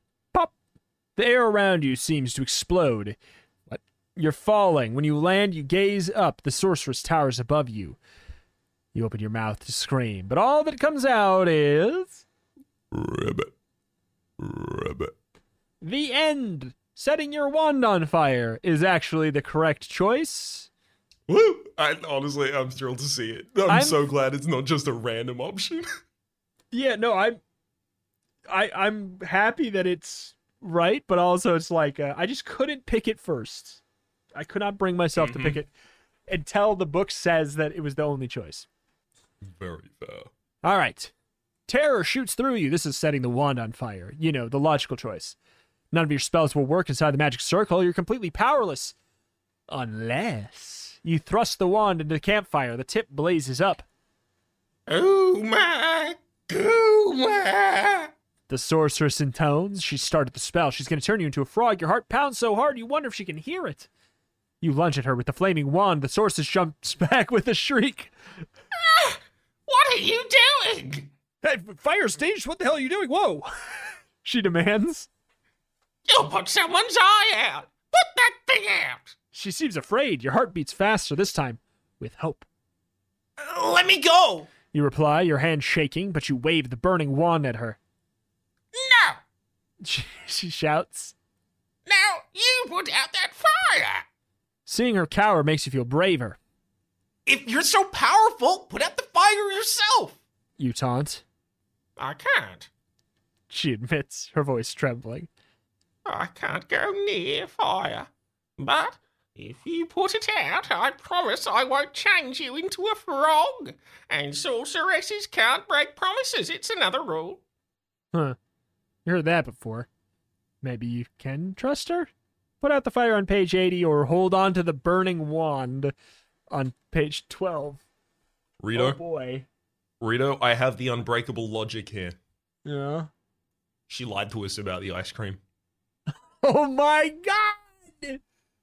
The air around you seems to explode. What? You're falling. When you land, you gaze up. The sorceress towers above you. You open your mouth to scream, but all that comes out is. Ribbit. Ribbit. The end! Setting your wand on fire is actually the correct choice. Woo! I honestly, I'm thrilled to see it. I'm, I'm- so glad it's not just a random option. [laughs] Yeah, no, I'm. I I'm happy that it's right, but also it's like uh, I just couldn't pick it first. I could not bring myself to pick it until the book says that it was the only choice. Very fair. All right. Terror shoots through you. This is setting the wand on fire. You know, the logical choice. None of your spells will work inside the magic circle. You're completely powerless. Unless you thrust the wand into the campfire. The tip blazes up. Uma Gooma! The sorceress intones. She started the spell. She's going to turn you into a frog. Your heart pounds so hard you wonder if she can hear it. You lunge at her with the flaming wand. The sorceress jumps [laughs] back with a shriek. What are you doing? Hey, fire stage! What the hell are you doing? Whoa! [laughs] she demands. You put someone's eye out! Put that thing out! She seems afraid. Your heart beats faster this time with hope. Uh, let me go. You reply, your hand shaking, but you wave the burning wand at her. [laughs] She, she shouts. Now you put out that fire! Seeing her cower makes you feel braver. If you're so powerful, put out the fire yourself. You taunt. I can't. She admits, her voice trembling. I can't go near fire. But if you put it out, I promise I won't change you into a frog. And sorceresses can't break promises. It's another rule. Huh. You heard that before. Maybe you can trust her? Put out the fire on page 80 or hold on to the burning wand on page 12. Retro, Oh boy. Retro, I have the unbreakable logic here. Yeah. She lied to us about the ice cream. [laughs] Oh my god!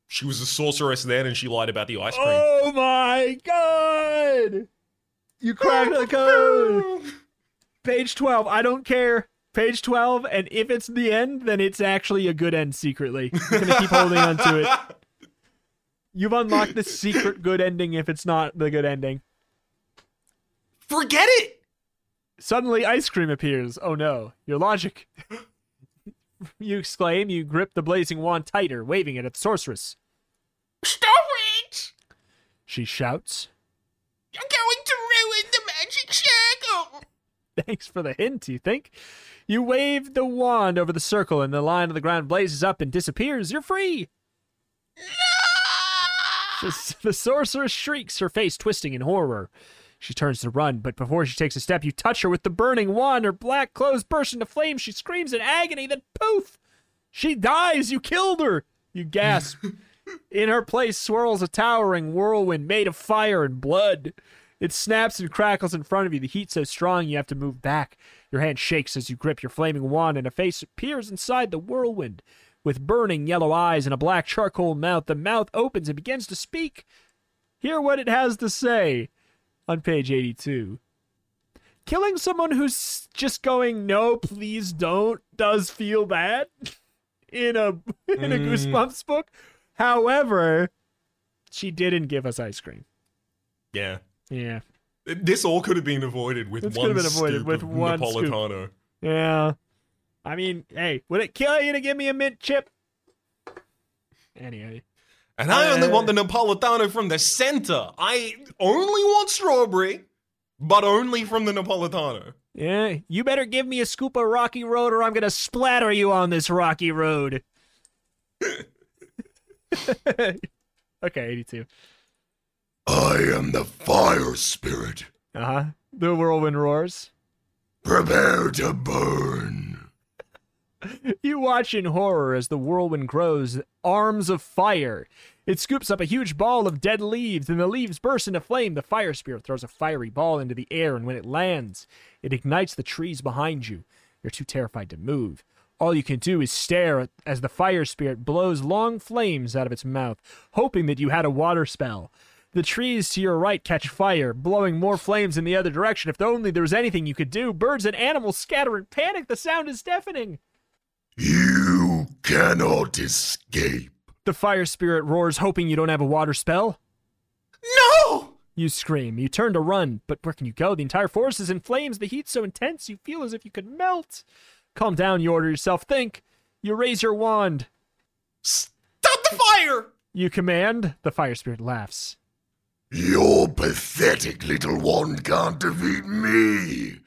She was a sorceress then, and she lied about the ice cream. Oh my god! You cracked the code! [laughs] Page 12, I don't care. Page 12, and if it's the end, then it's actually a good end secretly. I'm gonna keep holding on to it. You've unlocked the secret good ending if it's not the good ending. Forget it! Suddenly, ice cream appears. Oh no, your logic. [laughs] you exclaim, you grip the blazing wand tighter, waving it at the sorceress. Stop it! She shouts. You're going to ruin the magic circle! Thanks for the hint, you think? You wave the wand over the circle, and the line of the ground blazes up and disappears. You're free! The, the sorceress shrieks, her face twisting in horror. She turns to run, but before she takes a step, you touch her with the burning wand. Her black clothes burst into flames. She screams in agony, then poof! She dies! You killed her! You gasp. [laughs] in her place swirls a towering whirlwind made of fire and blood. It snaps and crackles in front of you. The heat so strong you have to move back. Your hand shakes as you grip your flaming wand, and a face appears inside the whirlwind. With burning yellow eyes and a black charcoal mouth, the mouth opens and begins to speak. Hear what it has to say on page 82. Killing someone who's just going, no, please don't, does feel bad [laughs] in a [laughs] in a Mm. Goosebumps book. However, she didn't give us ice cream. Yeah. Yeah. This all could have been avoided with This could one have been avoided scoop with of one scoop. Napolitano. Yeah. I mean, hey, would it kill you to give me a mint chip? Anyway. And I only Uh, want the Napolitano from the center. I only want strawberry, but only from the Napolitano. Yeah, you better give me a scoop of Rocky Road or I'm going to splatter you on this Rocky Road. [laughs] okay, 82. I am the fire spirit. Uh huh. The whirlwind roars. Prepare to burn. You watch in horror as the whirlwind grows, arms of fire. It scoops up a huge ball of dead leaves, and the leaves burst into flame. The fire spirit throws a fiery ball into the air, and when it lands, it ignites the trees behind you. You're too terrified to move. All you can do is stare as the fire spirit blows long flames out of its mouth, hoping that you had a water spell. The trees to your right catch fire, blowing more flames in the other direction. If only there was anything you could do. Birds and animals scatter in panic. The sound is deafening. You cannot escape. The fire spirit roars, hoping you don't have a water spell. No! You scream. You turn to run, but where can you go? The entire forest is in flames. The heat's so intense you feel as if you could melt. Calm down, you order yourself. Think. You raise your wand. Stop the fire! You command. The fire spirit laughs. Your pathetic little wand can't defeat me.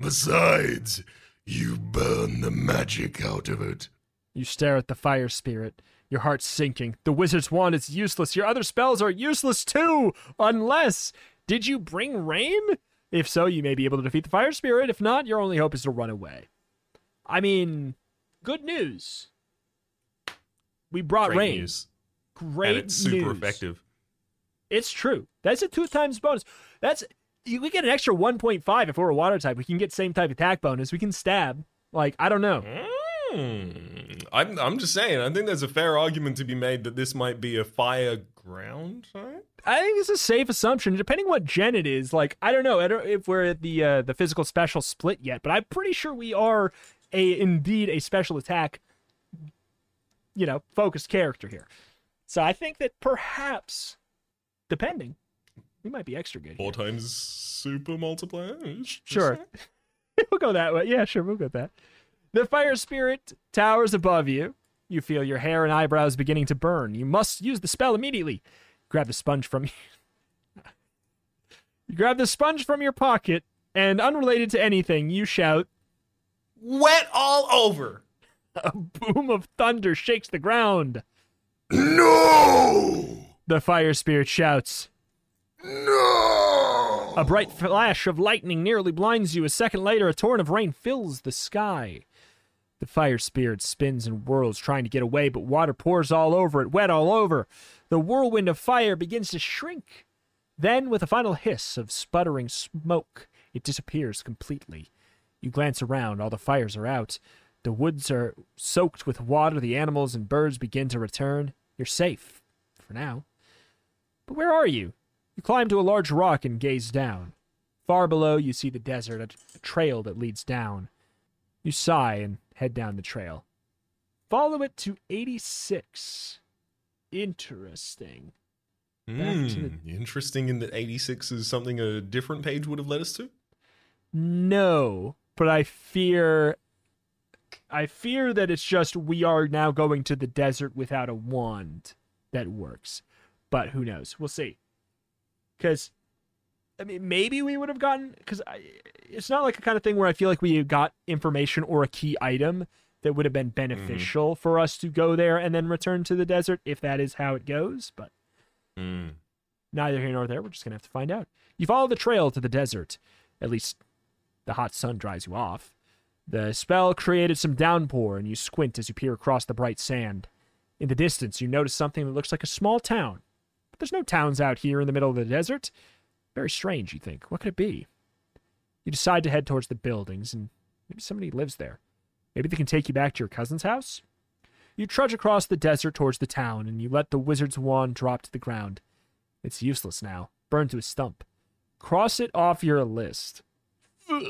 Besides, you burn the magic out of it. You stare at the fire spirit, your heart sinking. The wizard's wand is useless. Your other spells are useless too, unless. Did you bring rain? If so, you may be able to defeat the fire spirit. If not, your only hope is to run away. I mean, good news. We brought Great rain. news. Great and it's super news. effective. It's true. That's a two times bonus. That's we get an extra 1.5 if we're a water type. We can get same type attack bonus. We can stab. Like I don't know. Hmm. I'm, I'm just saying, I think there's a fair argument to be made that this might be a fire ground type. I think it's a safe assumption, depending what gen it is. Like I don't know, I don't if we're at the uh, the physical special split yet, but I'm pretty sure we are a indeed a special attack, you know, focused character here. So I think that perhaps, depending, we might be extra good. Four Here. times super multiplier. Sure, [laughs] we'll go that way. Yeah, sure, we'll go with that. The fire spirit towers above you. You feel your hair and eyebrows beginning to burn. You must use the spell immediately. Grab the sponge from [laughs] you grab the sponge from your pocket, and unrelated to anything, you shout. Wet all over. [laughs] A boom of thunder shakes the ground. No! The fire spirit shouts. No! A bright flash of lightning nearly blinds you. A second later, a torrent of rain fills the sky. The fire spirit spins and whirls, trying to get away, but water pours all over it, wet all over. The whirlwind of fire begins to shrink. Then, with a final hiss of sputtering smoke, it disappears completely. You glance around, all the fires are out. The woods are soaked with water, the animals and birds begin to return. You're safe, for now. But where are you? You climb to a large rock and gaze down. Far below, you see the desert, a, trail that leads down. You sigh and head down the trail. Follow it to 86. Interesting. To hmm, the- interesting in that 86 is something a different page would have led us to. No, but I fear I fear that it's just we are now going to the desert without a wand that works. But who knows? We'll see. Cuz I mean maybe we would have gotten cuz it's not like a kind of thing where I feel like we got information or a key item that would have been beneficial for us to go there and then return to the desert if that is how it goes, but Hmm. neither here nor there. We're just gonna have to find out. You follow the trail to the desert. At least the hot sun dries you off. The spell created some downpour, and you squint as you peer across the bright sand. In the distance, you notice something that looks like a small town. There's no towns out here in the middle of the desert. Very strange, you think. What could it be? You decide to head towards the buildings, and maybe somebody lives there. Maybe they can take you back to your cousin's house? You trudge across the desert towards the town, and you let the wizard's wand drop to the ground. It's useless now, burned to a stump. Cross it off your list. Put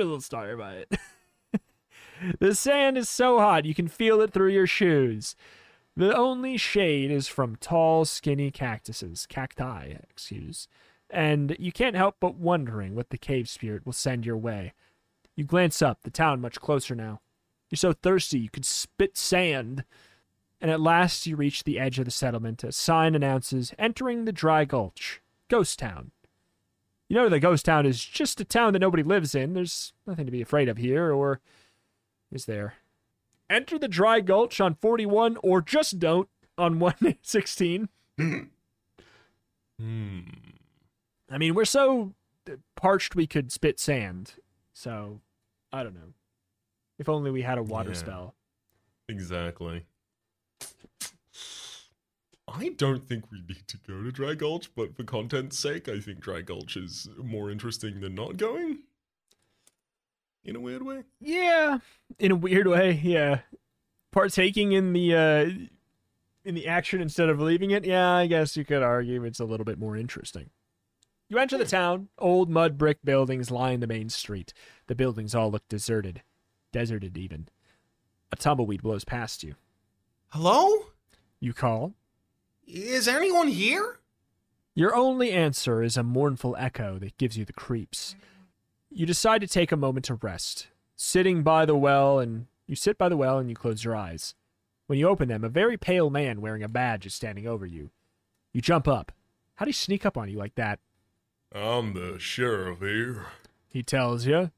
a little star by it. [laughs] the sand is so hot you can feel it through your shoes. The only shade is from tall, skinny cactuses, cacti, excuse, and you can't help but wondering what the cave spirit will send your way. You glance up, the town much closer now. You're so thirsty you could spit sand. And at last you reach the edge of the settlement. A sign announces entering the dry gulch, Ghost Town. You know the ghost town is just a town that nobody lives in. There's nothing to be afraid of here, or is there? Enter the dry gulch on 41, or just don't on [laughs] 116. Hmm. I mean, we're so parched we could spit sand. So, I don't know. If only we had a water Yeah. spell. Exactly. I don't think we need to go to Dry Gulch, but for content's sake, I think Dry Gulch is more interesting than not going. In a weird way. Yeah, in a weird way, yeah. Partaking in the uh in the action instead of leaving it, yeah, I guess you could argue it's a little bit more interesting. You enter the town. Old mud brick buildings line the main street. The buildings all look deserted. Deserted even. A tumbleweed blows past you. Hello? You call. Is anyone here? Your only answer is a mournful echo that gives you the creeps. You decide to take a moment to rest, sitting by the well, and you sit by the well and you close your eyes. When you open them, a very pale man wearing a badge is standing over you. You jump up. How do you sneak up on you like that? I'm the sheriff here. He tells you.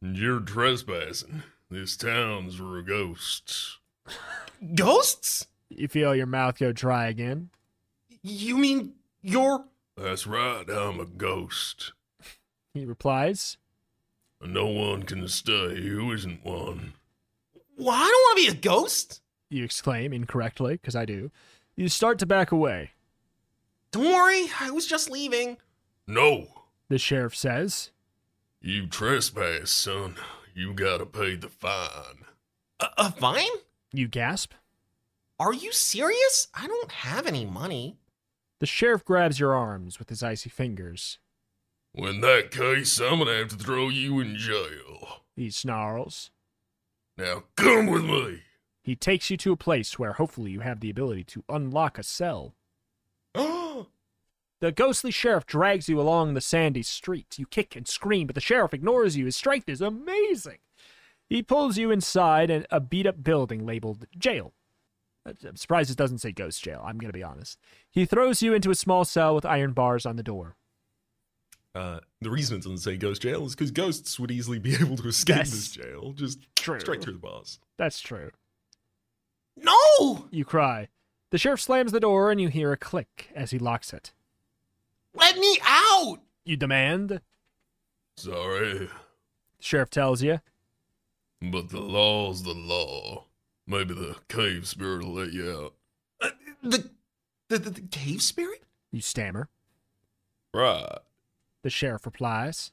And you're trespassing. This town's for ghosts. [laughs] Ghosts? You feel your mouth go dry again. You mean you're. That's right, I'm a ghost. He replies. No one can stay who isn't one. Well, I don't want to be a ghost. You exclaim incorrectly, because I do. You start to back away. Don't worry, I was just leaving. No! The sheriff says. You trespass, son. You gotta pay the fine. A, a fine? You gasp. Are you serious? I don't have any money. The sheriff grabs your arms with his icy fingers. In that case, I'm gonna have to throw you in jail. He snarls. Now come with me. He takes you to a place where hopefully you have the ability to unlock a cell. [gasps] The ghostly sheriff drags you along the sandy street. You kick and scream, but the sheriff ignores you. His strength is amazing. He pulls you inside an- a beat up building labeled jail. I'm surprised it doesn't say ghost jail, I'm going to be honest. He throws you into a small cell with iron bars on the door. Uh, the reason it doesn't say ghost jail is because ghosts would easily be [laughs] able to escape Yes. this jail. Just True. straight through the bars. That's true. no! You cry. The sheriff slams the door and you hear a click as he locks it. Let me out! You demand? Sorry, The sheriff tells you. but the law's the law. Maybe the cave spirit will let you out. Uh, the, the, the, the cave spirit? You stammer. Right. The sheriff replies.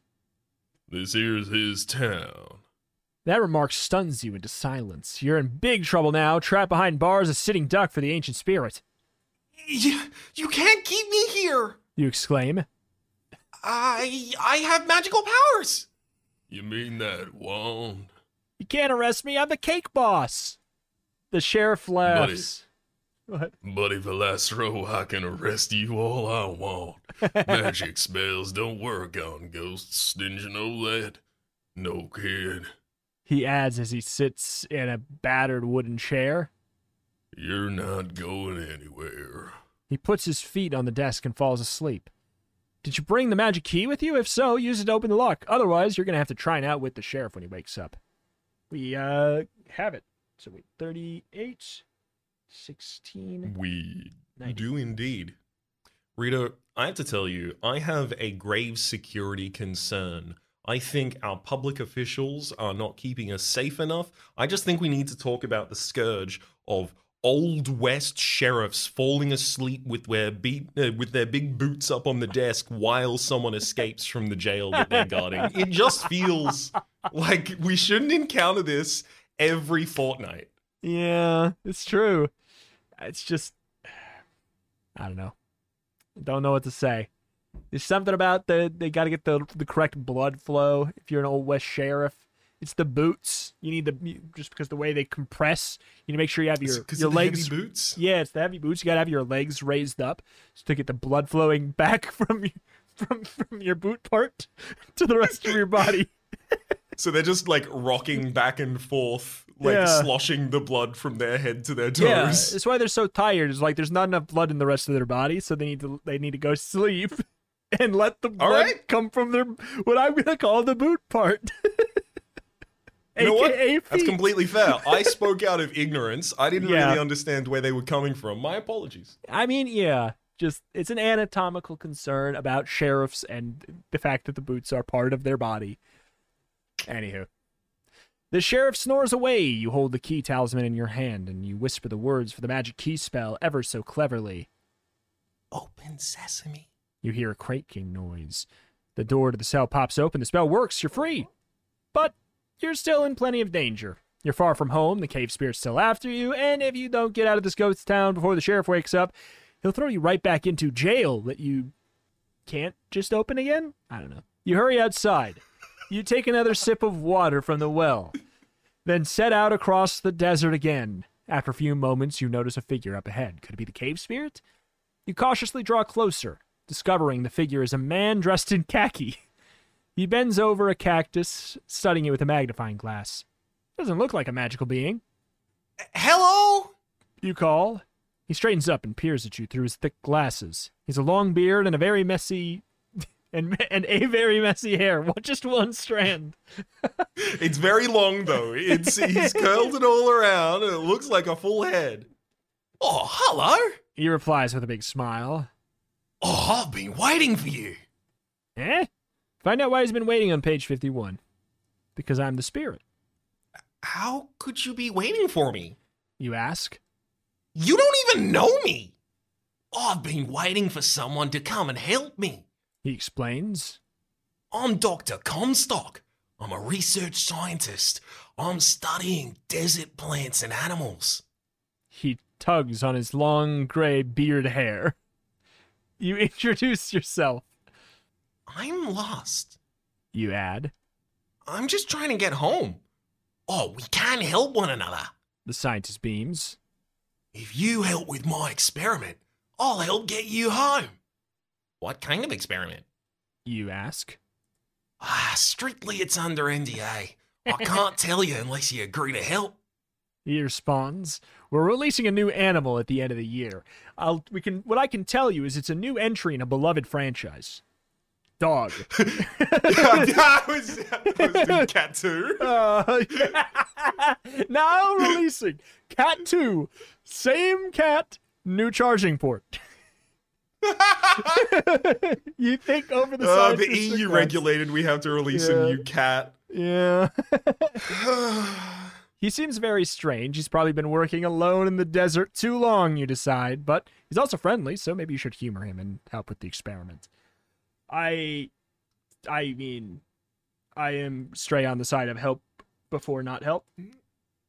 This here's his town. That remark stuns you into silence. You're in big trouble now, trapped behind bars, a sitting duck for the ancient spirit. You, you can't keep me here! You exclaim. I I have magical powers! You mean that wand? You can't arrest me, I'm the cake boss. The sheriff laughs. What? Buddy Valastro, I can arrest you all I want. [laughs] Magic spells don't work on ghosts, didn't you know that? No kid. He adds as he sits in a battered wooden chair. You're not going anywhere. He puts his feet on the desk and falls asleep. Did you bring the magic key with you? If so, use it to open the lock. Otherwise, you're going to have to try and out with the sheriff when he wakes up. We uh have it. So wait, 38, 16. We 90. do indeed. Retro, I have to tell you, I have a grave security concern. I think our public officials are not keeping us safe enough. I just think we need to talk about the scourge of old west sheriffs falling asleep with their beat, uh, with their big boots up on the desk while someone escapes from the jail that they're guarding. It just feels like we shouldn't encounter this every fortnight. Yeah, it's true. It's just I don't know. Don't know what to say. There's something about the they got to get the the correct blood flow. If you're an old west sheriff, it's the boots. You need the just because the way they compress. You need to make sure you have your your legs. heavy boots. Yeah, it's the heavy boots. You gotta have your legs raised up to get the blood flowing [laughs] back from from from your boot part [laughs] to the rest of your body. [laughs] So they're just like rocking back and forth, like Yeah. sloshing the blood from their head to their toes. Yeah, that's why they're so tired. It's like there's not enough blood in the rest of their body, so they need to they need to go [laughs] sleep and let the blood right. come from their what I'm gonna call the boot part. [laughs] You know what? That's completely fair. I [laughs] spoke out of ignorance. I didn't Yeah. really understand where they were coming from. My apologies. I mean, yeah, just it's an anatomical concern about sheriffs and the fact that the boots are part of their body. Anywho. The sheriff snores away. You hold the key talisman in your hand and you whisper the words for the magic key spell ever so cleverly. Open sesame. You hear a creaking noise. The door to the cell pops open. The spell works. You're free. But you're still in plenty of danger. You're far from home. The cave spirit's still after you. And if you don't get out of this ghost town before the sheriff wakes up, he'll throw you right back into jail that you can't just open again? I don't know. You hurry outside. You take another sip of water from the well, then set out across the desert again. After a few moments, you notice a figure up ahead. Could it be the cave spirit? You cautiously draw closer, discovering the figure is a man dressed in khaki. He bends over a cactus, studying it with a magnifying glass. Doesn't look like a magical being. Hello? You call. He straightens up and peers at you through his thick glasses. He's a long beard and a very messy and and a very messy hair. [laughs] What just one strand. It's very long though. It's he's curled it all around and it looks like a full head. Oh, hello. He replies with a big smile. Oh, I've been waiting for you. Eh? Find out why he's been waiting on page 51. Because I'm the spirit, How could you be waiting for me? you ask. You don't even know me. I've been waiting for someone to come and help me. He explains. I'm Dr. Comstock. I'm a research scientist. I'm studying desert plants and animals. He tugs on his long gray beard hair. [laughs] You introduce yourself, I'm lost. you add. I'm just trying to get home. Oh, we can help one another. The scientist beams. If you help with my experiment, I'll help get you home. What kind of experiment? You ask. Ah, strictly it's under NDA. I can't [laughs] tell you unless you agree to help. He responds, "We're releasing a new animal at the end of the year. I'll we can what I can tell you is it's a new entry in a beloved franchise. Dog. [laughs] I was, I was doing cat too. [laughs] Uh, now releasing Cat 2. Same cat, new charging port. [laughs] you think over the Uh, the EU request. regulated we have to release Yeah. a new cat. Yeah. [laughs] he seems very strange. He's probably been working alone in the desert too long, you decide, but he's also friendly, so maybe you should humor him and help with the experiment. I I mean I am stray on the side of help before not help.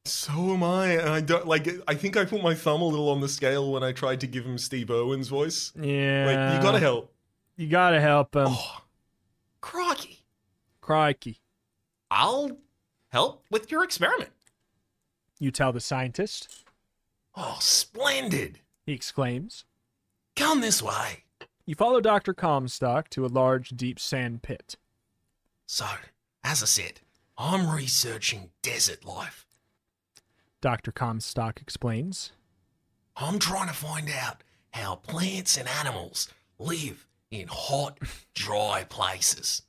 So am I. and I don't like. I think I put my thumb a little on the scale when I tried to give him Steve Irwin's voice. Yeah. Like, you gotta help. You gotta help him. Oh, crikey! Crikey. I'll help with your experiment. You tell the scientist. Oh, splendid! he exclaims. Come this way. You follow Dr. Comstock to a large, deep sand pit. So, as I said, I'm researching desert life. Dr. Comstock explains. I'm trying to find out how plants and animals live in hot, dry places.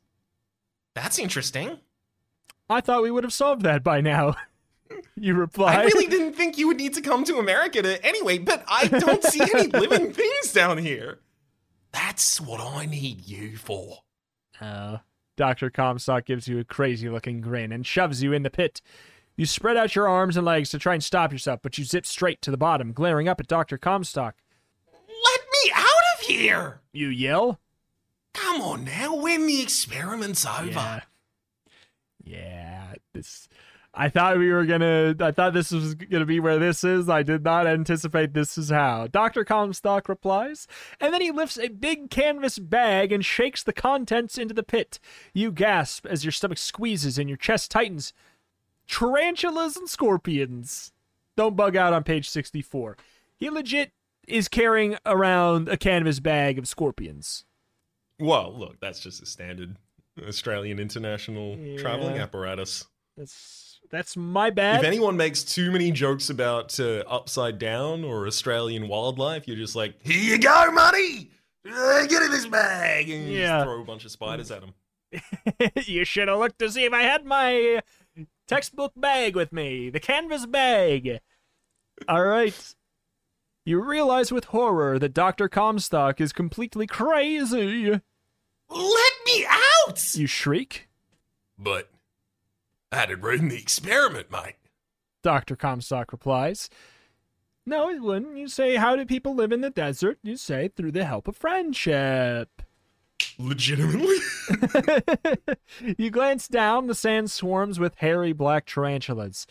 That's interesting. I thought we would have solved that by now. [laughs] you reply. I really didn't think you would need to come to America to anyway, but I don't see any [laughs] living things down here. That's what I need you for. Uh, oh. Dr. Comstock gives you a crazy looking grin and shoves you in the pit. You spread out your arms and legs to try and stop yourself, but you zip straight to the bottom, glaring up at Dr. Comstock. Let me out of here! You yell. Come on now, when the experiment's over. Yeah. Yeah. This I thought we were gonna I thought this was gonna be where this is. I did not anticipate this is how. Dr. Comstock replies, and then he lifts a big canvas bag and shakes the contents into the pit. You gasp as your stomach squeezes and your chest tightens. Tarantulas and scorpions. Don't bug out on page 64. He legit is carrying around a canvas bag of scorpions. Well, look, that's just a standard Australian international traveling apparatus. That's that's my bad. If anyone makes too many jokes about uh, upside down or Australian wildlife, you're just like, here you go, money! Uh, get in this bag! And Yeah. just throw a bunch of spiders at him. [laughs] you should have looked to see if I had my textbook bag with me, the canvas bag. All right. You realize with horror that Dr. Comstock is completely crazy. Let me out! You shriek. But that'd ruin the experiment, Mike. Dr. Comstock replies. No, it wouldn't. You say, How do people live in the desert? You say, Through the help of friendship. Legitimately? [laughs] you glance down, the sand swarms with hairy black tarantulas.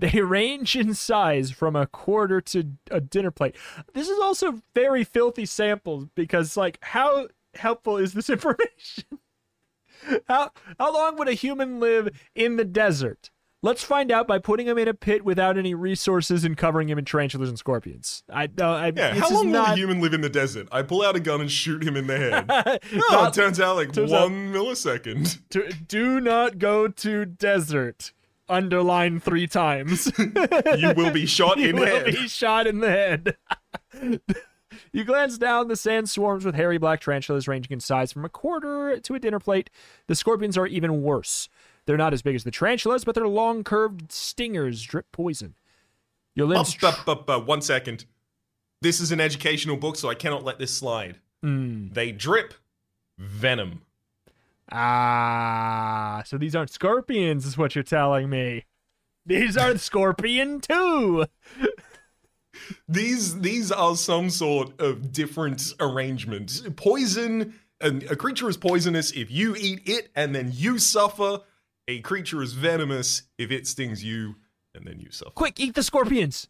They [laughs] range in size from a quarter to a dinner plate. This is also very filthy samples because, like, how helpful is this [laughs] information? how how long would a human live in the desert? Let's find out by putting him in a pit without any resources and covering him in tarantulas and scorpions. I no, I Yeah, how long will not, a human live in the desert? I pull out a gun and shoot him in the head. [laughs] No, Not- it turns out like turns one millisecond. [laughs] to, do not go to desert. Underline three times. [laughs] You will be shot you in will head. be shot in the head. you glance down, the sand swarms with hairy black tarantulas ranging in size from a quarter to a dinner plate. The scorpions are even worse. They're not as big as the tarantulas, but their long curved stingers drip poison. Your Oh, limbs. but, but, but one second. This is an educational book, so I cannot let this slide. Mm. They drip venom. Ah, so these aren't scorpions, is what you're telling me. These are [laughs] scorpion too. These these are some sort of different arrangement. Poison, and a creature is poisonous if you eat it and then you suffer. A creature is venomous if it stings you and then you suffer. Quick, eat the scorpions.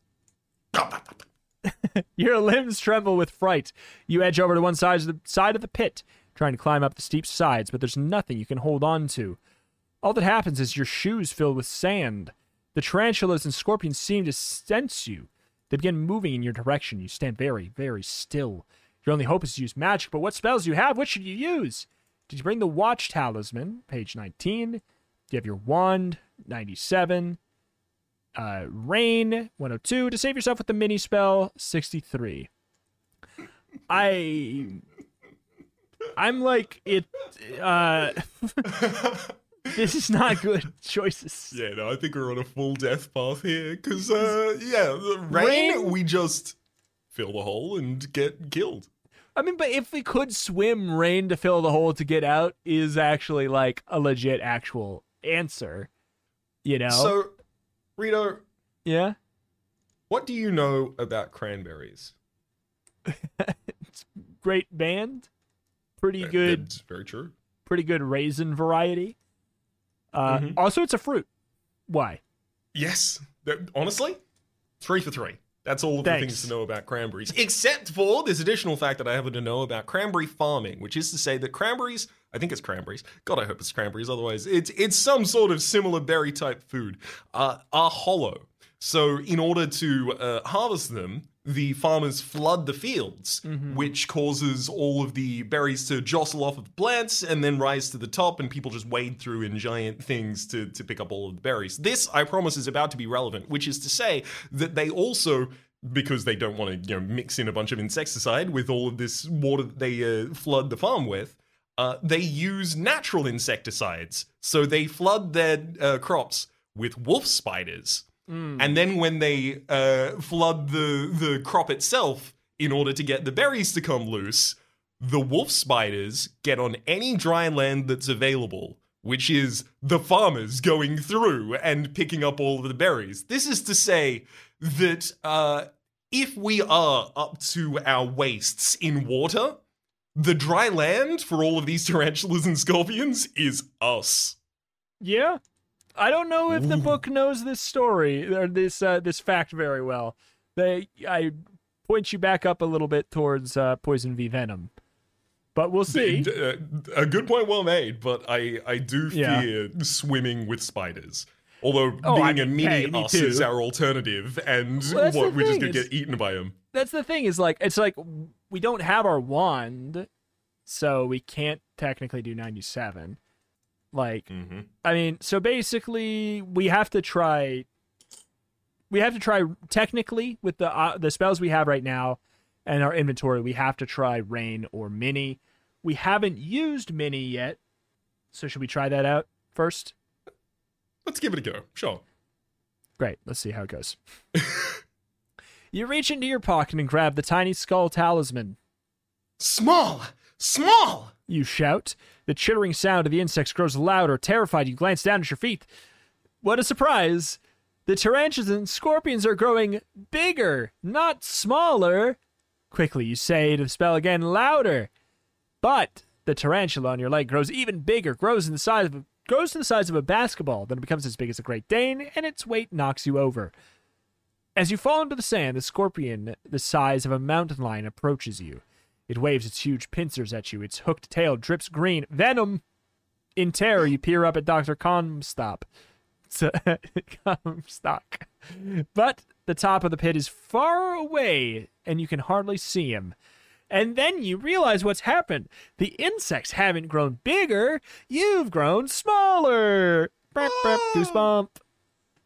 [laughs] Your limbs tremble with fright. You edge over to one side of the side of the pit, trying to climb up the steep sides, but there's nothing you can hold on to. All that happens is your shoes fill with sand. The tarantulas and scorpions seem to sense you. They begin moving in your direction. You stand very, very still. Your only hope is to use magic, but what spells do you have? What should you use? Did you bring the watch talisman? Page 19. You have your wand? 97 uh, Rain 102 to save yourself with the mini spell 63. I I'm like it uh [laughs] this is not good choices. Yeah, no, I think we're on a full death path here. Because, uh, yeah, the rain, Rain- we just fill the hole and get killed. I mean, but if we could swim rain to fill the hole to get out is actually like a legit actual answer. You know? So, Retro, yeah. what do you know about cranberries? [laughs] it's Great band. Pretty That- good That's very true. pretty good raisin variety. Uh Mhm. also it's a fruit. Why? Yes. Honestly, three for three. That's all of the things to know about cranberries. Except for this additional fact that I happen to know about cranberry farming, which is to say that cranberries, I think it's cranberries. God, I hope it's cranberries. Otherwise, it's it's some sort of similar berry type food. Uh, are hollow. So, in order to uh, harvest them, the farmers flood the fields, Mm-hmm. which causes all of the berries to jostle off of the plants and then rise to the top, and people just wade through in giant things to, to pick up all of the berries. This, I promise, is about to be relevant, which is to say that they also. Because they don't want to, you know, mix in a bunch of insecticide with all of this water that they uh, flood the farm with, uh, they use natural insecticides. So they flood their uh, crops with wolf spiders. And then when they uh, flood the, the crop itself in order to get the berries to come loose, the wolf spiders get on any dry land that's available, which is the farmers going through and picking up all of the berries. This is to say that uh, if we are up to our waists in water, the dry land for all of these tarantulas and scorpions is us. Yeah. I don't know if the book knows this story or this uh, this fact very well. They I point you back up a little bit towards uh, Poison v Venom. But we'll see. Uh, a good point, well made, but I, I do Yeah. fear swimming with spiders. Although Oh, I being a mean, mini hey, us is our alternative, and Well, what we're just gonna get eaten by them. That's the thing is like it's like we don't have our wand, so we can't technically do 97. Like Mm-hmm. I mean, so basically, we have to try. We have to try technically with the uh, the spells we have right now and our inventory. We have to try rain or mini. We haven't used mini yet, so should we try that out first? Let's give it a go. Sure. Great. Let's see how it goes. [laughs] you reach into your pocket and grab the tiny skull talisman. Small, small. You shout. The chittering sound of the insects grows louder. Terrified, you glance down at your feet. What a surprise! The tarantulas and scorpions are growing bigger, not smaller. Quickly, you say the spell again louder. But the tarantula on your leg grows even bigger, grows in the size of grows to the size of a basketball, then it becomes as big as a Great Dane, and its weight knocks you over. As you fall into the sand, the scorpion, the size of a mountain lion, approaches you. It waves its huge pincers at you. Its hooked tail drips green venom. In terror, you peer up at Doctor Comstop. So- [laughs] Comstock. But the top of the pit is far away, and you can hardly see him. And then you realize what's happened. The insects haven't grown bigger. You've grown smaller. Burp, burp, oh! goosebump.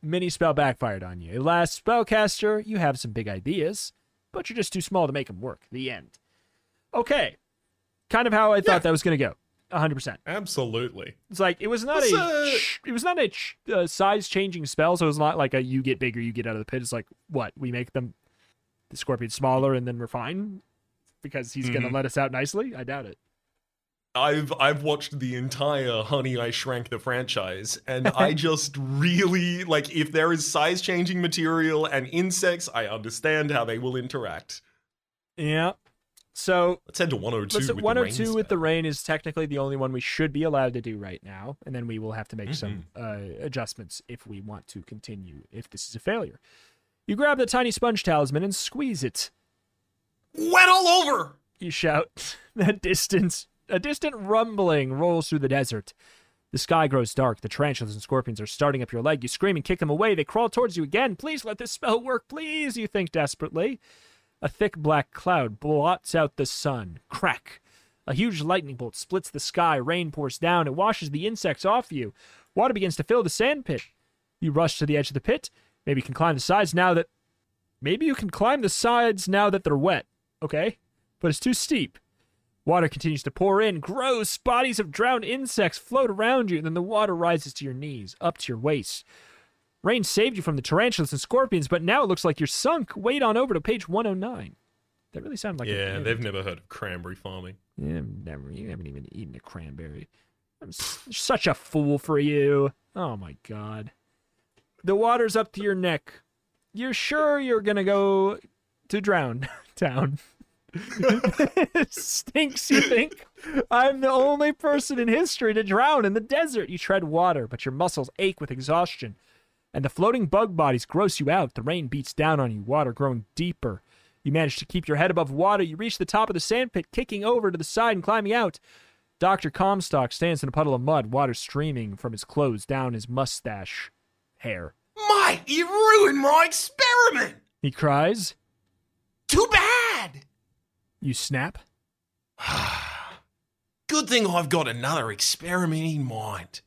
Mini spell backfired on you. Last spellcaster, you have some big ideas, but you're just too small to make them work. The end. Okay. Kind of how I thought Yeah. that was going to go. 100%. Absolutely. It's like it was not a uh, it was not a uh, size changing spell, so it was not like a you get bigger, you get out of the pit. It's like what we make them the scorpion smaller, and then we're fine because he's gonna Mhm. let us out nicely. I doubt it. I've I've watched the entire Honey I Shrank the franchise, and I [laughs] just really like if there is size changing material and insects, I understand how they will interact. Yeah. So Let's head to 102 let's with the 102 rain with the rain is technically the only one we should be allowed to do right now, and then we will have to make some Mm-hmm. uh, adjustments if we want to continue. If this is a failure, you grab the tiny sponge talisman and squeeze it. Wet all over. you shout. [laughs] that distance, a distant rumbling rolls through the desert. The sky grows dark. The tarantulas and scorpions are starting up your leg. You scream and kick them away. They crawl towards you again. Please let this spell work, please, you think desperately. A thick black cloud blots out the sun. Crack. A huge lightning bolt splits the sky. Rain pours down. It washes the insects off you. Water begins to fill the sand pit. You rush to the edge of the pit. Maybe you can climb the sides now that. Maybe you can climb the sides now that they're wet. Okay? But it's too steep. Water continues to pour in. Gross! Bodies of drowned insects float around you, and then the water rises to your knees, up to your waist. Rain saved you from the tarantulas and scorpions, but now it looks like you're sunk. Wait on over to page 109. That really sounded like yeah, they've never heard of cranberry farming. yeah, never. You haven't even eaten a cranberry. I'm s- such a fool for you. Oh my god. The water's up to your neck. You're sure you're gonna go to drown [laughs] town? [laughs] Stinks, you think? I'm the only person in history to drown in the desert. You tread water, but your muscles ache with exhaustion. And the floating bug bodies gross you out. The rain beats down on you, water growing deeper. You manage to keep your head above water. You reach the top of the sandpit, kicking over to the side and climbing out. Dr. Comstock stands in a puddle of mud, water streaming from his clothes down his mustache hair. right! You ruined my experiment! He cries. Too bad! You snap. [sighs] Good thing I've got another experiment in mind.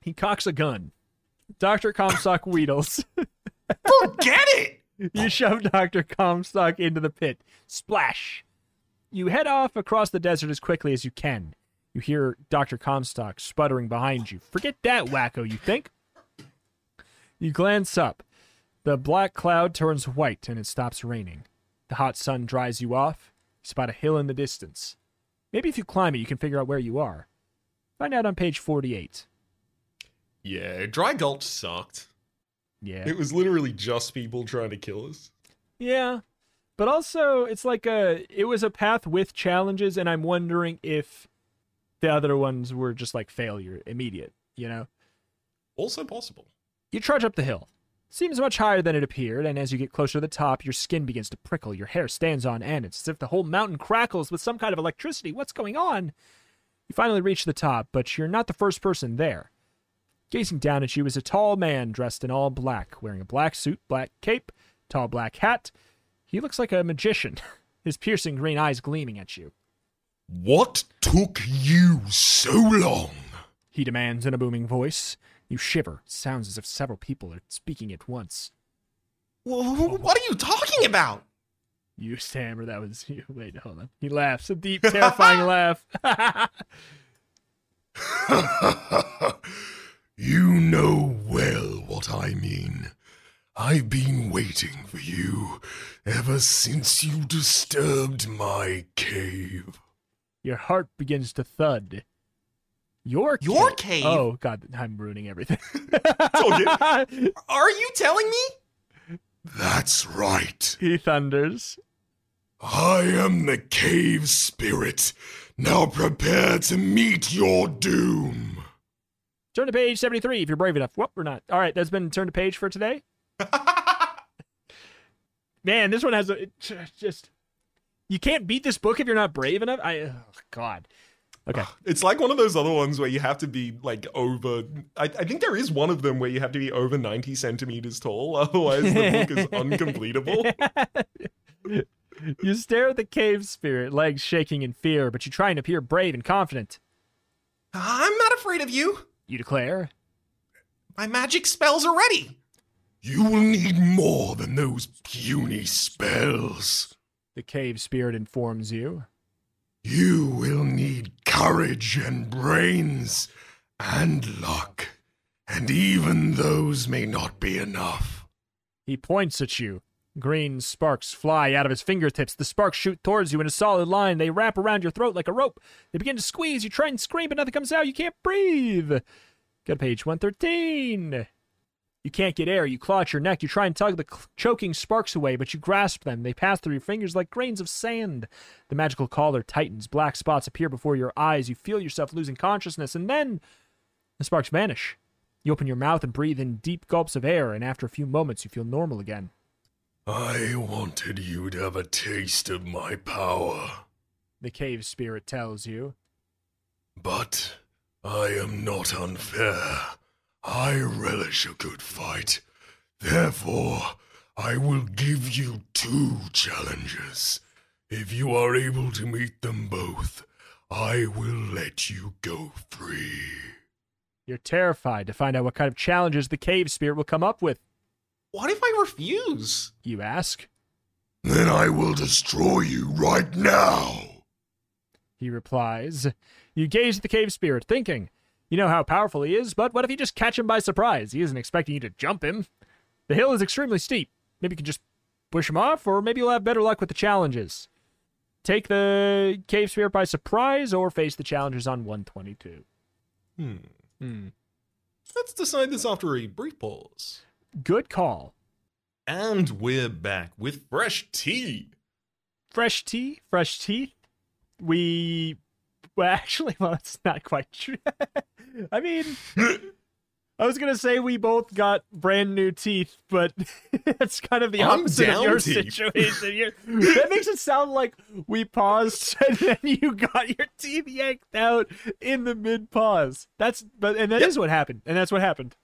He cocks a gun. Dr. Comstock [laughs] wheedles. Forget it! you shove Dr. Comstock into the pit. Splash! You head off across the desert as quickly as you can. You hear Dr. Comstock sputtering behind you. Forget that, wacko, you think? You glance up. The black cloud turns white and it stops raining. The hot sun dries you off. You spot a hill in the distance. Maybe if you climb it, you can figure out where you are. Find out on page 48. Yeah, Dry Gulch sucked. Yeah. It was literally just people trying to kill us. Yeah. But also it's like a it was a path with challenges and I'm wondering if the other ones were just like failure immediate, you know. Also possible. You trudge up the hill. Seems much higher than it appeared, and as you get closer to the top, your skin begins to prickle, your hair stands on end. It's as if the whole mountain crackles with some kind of electricity. What's going on? You finally reach the top, but you're not the first person there. Gazing down at you is a tall man dressed in all black, wearing a black suit, black cape, tall black hat. He looks like a magician, [laughs] his piercing green eyes gleaming at you. What took you so long? He demands in a booming voice. You shiver. It sounds as if several people are speaking at once. Wh- What are you talking about? You stammer. That was you. [laughs] Wait, hold on. He laughs. A deep, terrifying [laughs] laugh. [laughs] you know well what I mean. I've been waiting for you ever since you disturbed my cave. Your heart begins to thud. Your Your cave. cave? Oh God, I'm ruining everything. [laughs] Are you telling me? That's right. he thunders. I am the cave spirit. Now prepare to meet your doom. Turn to page 73 if you're brave enough. Whoop, we're not. All right, that's been turn to page for today. [laughs] Man, this one has a just. You can't beat this book if you're not brave enough. I, oh, God. Okay. [sighs] It's like one of those other ones where you have to be like over. I, I think there is one of them where you have to be over 90 centimeters tall, [laughs] otherwise the book is [laughs] uncompletable. You stare at the cave spirit, legs shaking in fear, but you try and appear brave and confident. I'm not afraid of you. You declare. My magic spells are ready. You will need more than those puny spells. The cave spirit informs you. You will need courage and brains and luck. And even those may not be enough. He points at you. Green sparks fly out of his fingertips. The sparks shoot towards you in a solid line. They wrap around your throat like a rope. They begin to squeeze. You try and scream, but nothing comes out. You can't breathe. Go to page 113. You can't get air. You claw at your neck. You try and tug the choking sparks away, but you grasp them. They pass through your fingers like grains of sand. The magical collar tightens. Black spots appear before your eyes. You feel yourself losing consciousness, and then the sparks vanish. You open your mouth and breathe in deep gulps of air, and after a few moments, you feel normal again. I wanted you to have a taste of my power, The cave spirit tells you. but I am not unfair. I relish a good fight. Therefore, I will give you two challenges. If you are able to meet them both, I will let you go free. You're terrified to find out what kind of challenges the cave spirit will come up with. What if I refuse? You ask. Then I will destroy you right now. He replies. You gaze at the cave spirit, thinking, You know how powerful he is, but what if you just catch him by surprise? He isn't expecting you to jump him. The hill is extremely steep. Maybe you can just push him off, or maybe you'll have better luck with the challenges. Take the cave spirit by surprise, or face the challenges on 122. Hmm. Hmm. Let's decide this after a brief pause. Good call. And we're back with fresh tea. fresh tea, fresh teeth. We, well, [laughs] actually, well, it's not quite true. [laughs] I mean, I was gonna say we both got brand new teeth, but [laughs] that's kind of the I'm opposite of your teeth. situation. You're- that makes it sound like we paused [laughs] and then you got your teeth yanked out in the mid pause. That's but and that is Yep. what happened, and that's what happened.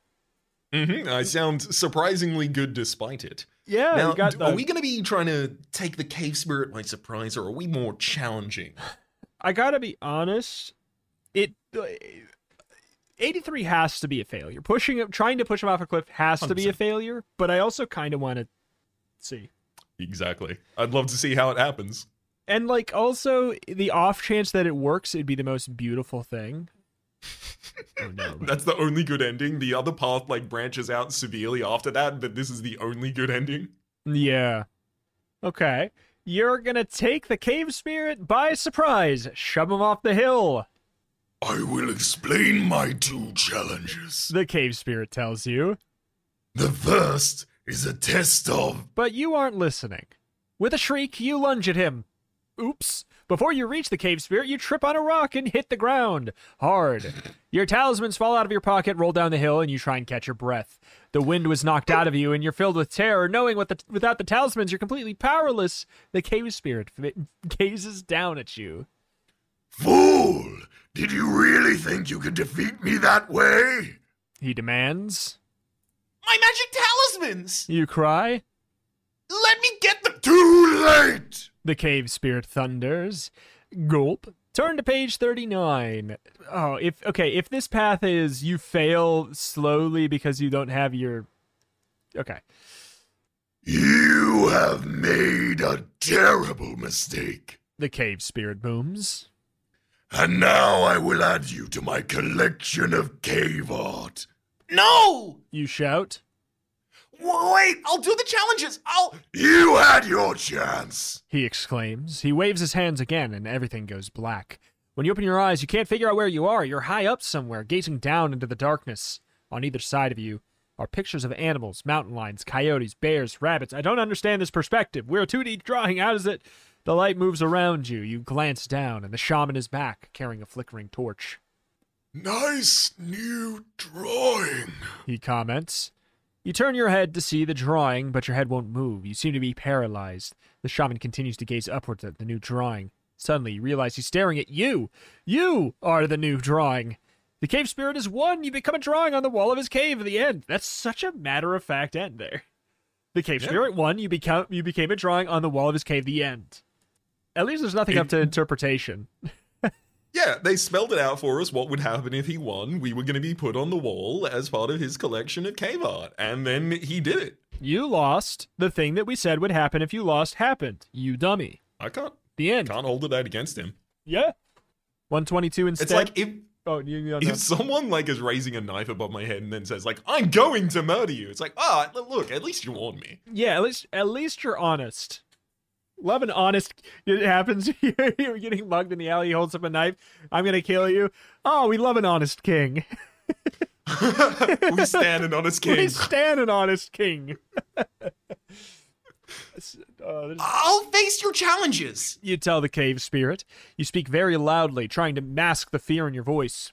Mm-hmm. I sound surprisingly good despite it. Yeah, now, got the, are we going to be trying to take the cave spirit by surprise, or are we more challenging? I gotta be honest. It 83 has to be a failure. Pushing him, trying to push him off a cliff has to be a failure. But I also kind of want to see. Exactly. I'd love to see how it happens. And like also the off chance that it works, it'd be the most beautiful thing. [laughs] oh no. That's the only good ending. The other path like branches out severely after that, but this is the only good ending. Yeah. Okay. You're gonna take the cave spirit by surprise, shove him off the hill. I will explain my two challenges. The cave spirit tells you, The first is a test of. but you aren't listening. With a shriek, you lunge at him. Oops. Before you reach the cave spirit, you trip on a rock and hit the ground hard. Your talismans fall out of your pocket, roll down the hill, and you try and catch your breath. The wind was knocked out of you, and you're filled with terror, knowing what the, without the talismans, you're completely powerless. The cave spirit f- [laughs] gazes down at you. Fool! Did you really think you could defeat me that way? He demands. My magic talismans! You cry. Let me get them! Too late! The cave spirit thunders. Gulp. Turn to page 39. Oh, if okay, if this path is you fail slowly because you don't have your Okay. You have made a terrible mistake. The cave spirit booms. And now I will add you to my collection of cave art. No! You shout. Wait, I'll do the challenges. I'll. You had your chance. He exclaims. He waves his hands again and everything goes black. When you open your eyes, you can't figure out where you are. You're high up somewhere, gazing down into the darkness. On either side of you are pictures of animals, mountain lions, coyotes, bears, rabbits. I don't understand this perspective. We're a 2D drawing. How does it? The light moves around you. You glance down, and the shaman is back, carrying a flickering torch. Nice new drawing. He comments. You turn your head to see the drawing, but your head won't move. You seem to be paralyzed. The shaman continues to gaze upwards at the new drawing. Suddenly, you realize he's staring at you. You are the new drawing. The cave spirit is one. You become a drawing on the wall of his cave at the end. That's such a matter of fact end there. The cave Yeah. spirit one. You become you became a drawing on the wall of his cave. The end. At least there's nothing up to interpretation. Yeah, they spelled it out for us what would happen if he won. We were going to be put on the wall as part of his collection of cave art. And then he did it. You lost. The thing that we said would happen if you lost happened. You dummy. I can't The end. can't hold it out against him. Yeah. 122 instead. It's like if oh, you, you if someone like is raising a knife above my head and then says like I'm going to murder you. It's like, "Ah, look, at least you warned me." Yeah, at least at least you're honest. Love an honest. It happens. You're, [laughs] you're getting mugged in the alley. He holds up a knife. I'm gonna kill you. Oh, we love an honest king. [laughs] we stand an honest king We king. stand an honest king. [laughs] Uh, I'll face your challenges. you tell the cave spirit. You speak very loudly, trying to mask the fear in your voice.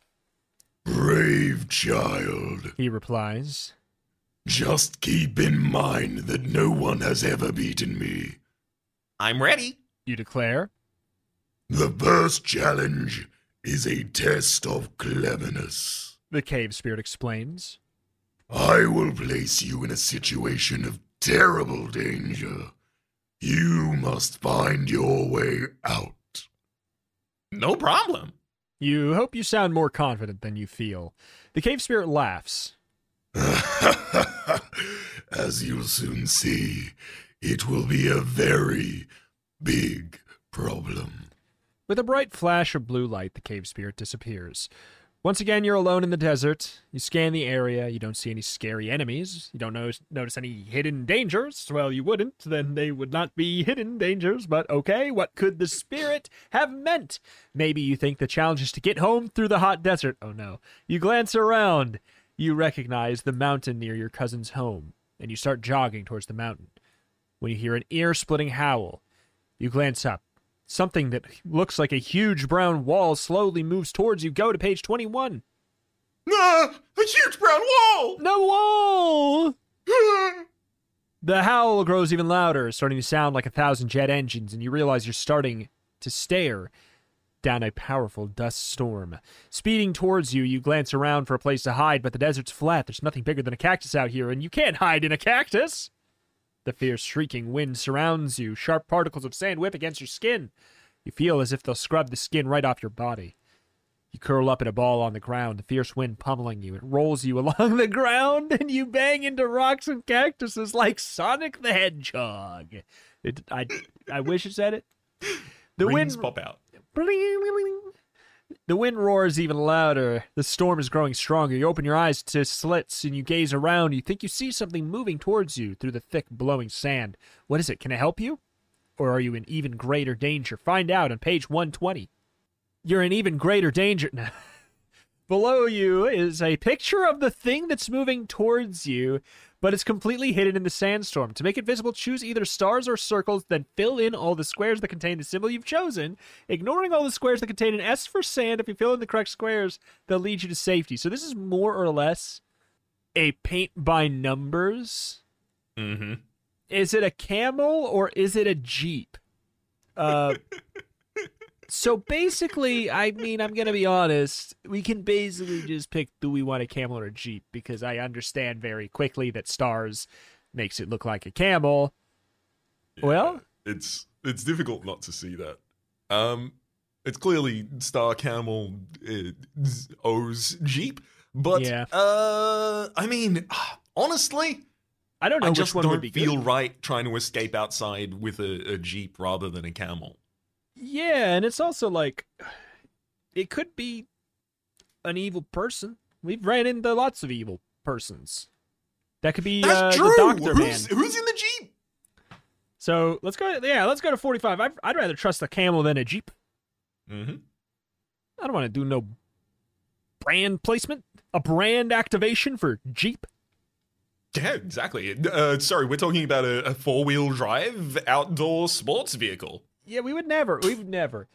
Brave child. He replies. Just keep in mind that no one has ever beaten me. I'm ready. You declare. The first challenge is a test of cleverness. The cave spirit explains. I will place you in a situation of terrible danger. You must find your way out. No problem. You hope you sound more confident than you feel. The cave spirit laughs. [laughs] As you'll soon see, it will be a very big problem. With a bright flash of blue light, the cave spirit disappears. Once again, you're alone in the desert. You scan the area. You don't see any scary enemies. You don't notice, notice any hidden dangers. Well, you wouldn't. Then they would not be hidden dangers. But okay, what could the spirit have meant? Maybe you think the challenge is to get home through the hot desert. Oh no. You glance around. You recognize the mountain near your cousin's home, and you start jogging towards the mountain. When you hear an ear splitting howl, you glance up. Something that looks like a huge brown wall slowly moves towards you. Go to page 21. Ah, a huge brown wall. No wall! [laughs] The howl grows even louder, starting to sound like a thousand jet engines, and you realize you're starting to stare down a powerful dust storm. Speeding towards you, you glance around for a place to hide, but the desert's flat. There's nothing bigger than a cactus out here, and you can't hide in a cactus. The fierce, shrieking wind surrounds you. Sharp particles of sand whip against your skin. You feel as if they'll scrub the skin right off your body. You curl up in a ball on the ground, the fierce wind pummeling you. It rolls you [laughs] along the ground, and you bang into rocks and cactuses like Sonic the Hedgehog. It, I, I wish it said it. The Rings wind pop out. The wind roars even louder. The storm is growing stronger. You open your eyes to slits and you gaze around. You think you see something moving towards you through the thick, blowing sand. What is it? Can I help you? Or are you in even greater danger? Find out on page 120. You're in even greater danger. [laughs] Below you is a picture of the thing that's moving towards you, but it's completely hidden in the sandstorm. To make it visible, choose either stars or circles, then fill in all the squares that contain the symbol you've chosen, ignoring all the squares that contain an S for sand. If you fill in the correct squares, they'll lead you to safety. So this is more or less a paint by numbers. Mm-hmm. Is it a camel or is it a jeep? Uh, [laughs] so basically, I mean, I'm gonna be honest. We can basically just pick do we want a camel or a jeep because I understand very quickly that stars makes it look like a camel. Well, it's it's difficult not to see that. Um, it's clearly Star Camel uh, owes Jeep, but Yeah. uh, I mean, honestly, I don't know I which just one don't would be feel good. right trying to escape outside with a, a Jeep rather than a camel. Yeah, and it's also like it could be an evil person. We've ran into lots of evil persons. That could be That's uh, true. the doctor man. who's, who's in the Jeep? So let's go. Yeah, let's go to forty-five. I'd, I'd rather trust a camel than a jeep. Mm-hmm. I don't want to do no brand placement, a brand activation for Jeep. Yeah, exactly. Uh, sorry, we're talking about a, a four-wheel drive outdoor sports vehicle. Yeah, we would never. We would never.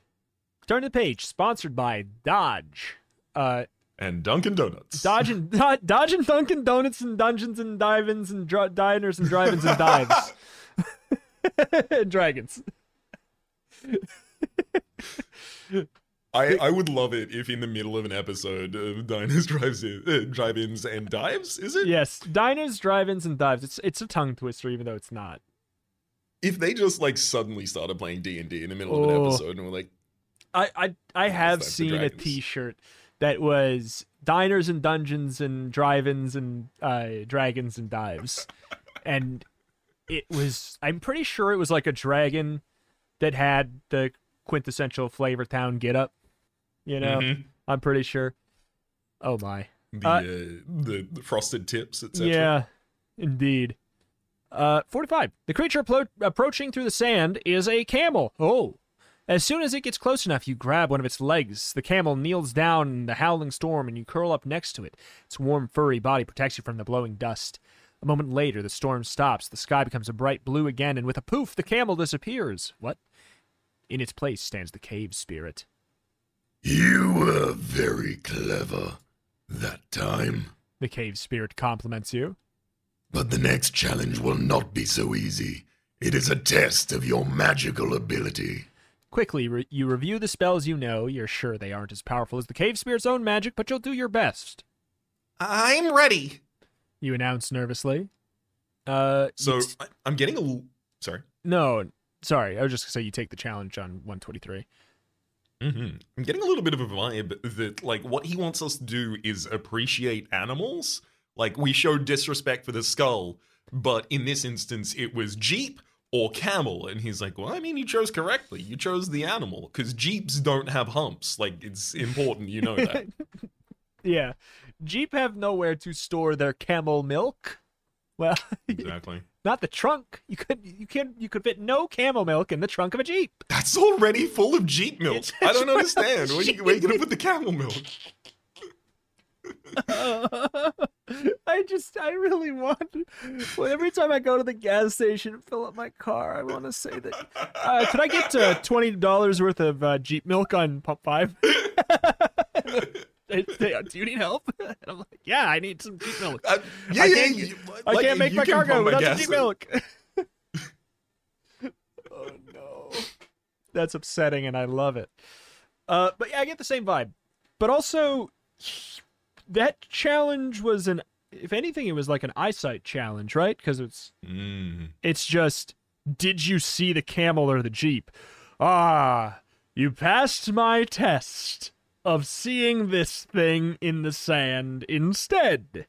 Turn the page. Sponsored by Dodge. Uh, And Dunkin' Donuts. Dodge and [laughs] Do- Dodge and Dunkin' Donuts and Dungeons and Divins and dr- Diners and Drive-ins and Dives [laughs] and Dragons. I, I would love it if in the middle of an episode of Diners, Drives in, uh, Drive-ins, and Dives, is it? Yes, Diners, Drive-ins, and Dives. It's it's a tongue twister, even though it's not. If they just like suddenly started playing D and D in the middle of an Oh. episode and were like, I I, I have seen a. T-shirt that was diners and dungeons and drive-ins and uh, dragons and dives, and it was. I'm pretty sure it was like a dragon that had the quintessential Flavor Town get up. You know, Mhm. I'm pretty sure. Oh my. the, Uh, uh, the the frosted tips, etc. Yeah, indeed. Uh, 45. The creature appro- approaching through the sand is a camel. Oh. As soon as it gets close enough, you grab one of its legs. The camel kneels down in the howling storm and you curl up next to it. Its warm, furry body protects you from the blowing dust. A moment later, the storm stops. The sky becomes a bright blue again, and with a poof, the camel disappears. What? In its place stands the cave spirit. You were very clever that time. The cave spirit compliments you. But the next challenge will not be so easy. It is a test of your magical ability. Quickly, re- you review the spells you know. You're sure they aren't as powerful as the cave spirit's own magic, but you'll do your best. I'm ready. You announce nervously. Uh, So you t- I, I'm getting a l- sorry. no, sorry. I was just gonna say you take the challenge on 123. Mm-hmm. I'm getting a little bit of a vibe that like what he wants us to do is appreciate animals. Like we showed disrespect for the skull, but in this instance it was Jeep or camel, and he's like, "Well, I mean, you chose correctly. You chose the animal because Jeeps don't have humps. Like it's important, you know that." [laughs] Yeah, Jeep have nowhere to store their camel milk. Well, [laughs] exactly. not the trunk. You could you can you could fit no camel milk in the trunk of a Jeep. That's already full of Jeep milk. I don't understand. [laughs] Where, you, where you gonna put the camel milk? [laughs] I just, I really want. Well, every time I go to the gas station and fill up my car, I want to say that. Uh, could I get uh, twenty dollars worth of uh, Jeep milk on pump five? [laughs] They say, Do you need help? [laughs] And I'm like, Yeah, I need some Jeep milk. Uh, yeah, I yeah, can't, you- I like, can't make my car go without Jeep milk. oh no, that's upsetting, and I love it. Uh, but yeah, I get the same vibe. But also, that challenge was an, if anything, it was like an eyesight challenge, right? Because it's Mm. it's just, did you see the camel or the jeep? Ah, you passed my test of seeing this thing in the sand instead.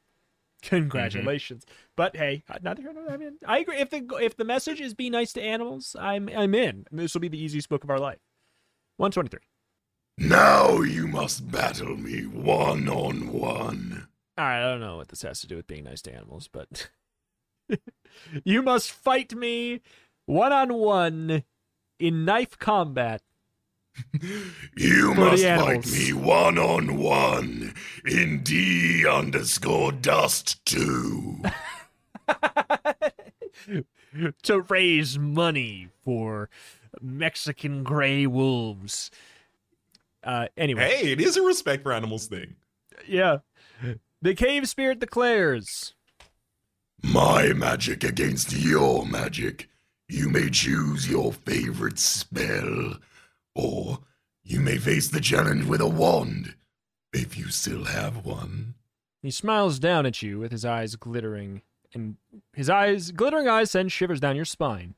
Congratulations. But hey, neither here nor- I mean, I agree. If the if the message is be nice to animals, I'm I'm in. This will be the easiest book of our life. One twenty three. Now you must battle me one on one. All right, I don't know what this has to do with being nice to animals, but [laughs] you must fight me one on one in knife combat. [laughs] You must fight me one on one in D underscore dust two. [laughs] to raise money for Mexican gray wolves. Uh, anyway, Hey, it is a respect for animals thing. yeah. The cave spirit declares. My magic against your magic. You may choose your favorite spell, or you may face the challenge with a wand, if you still have one. He smiles down at you with his eyes glittering, and his eyes, glittering eyes, send shivers down your spine.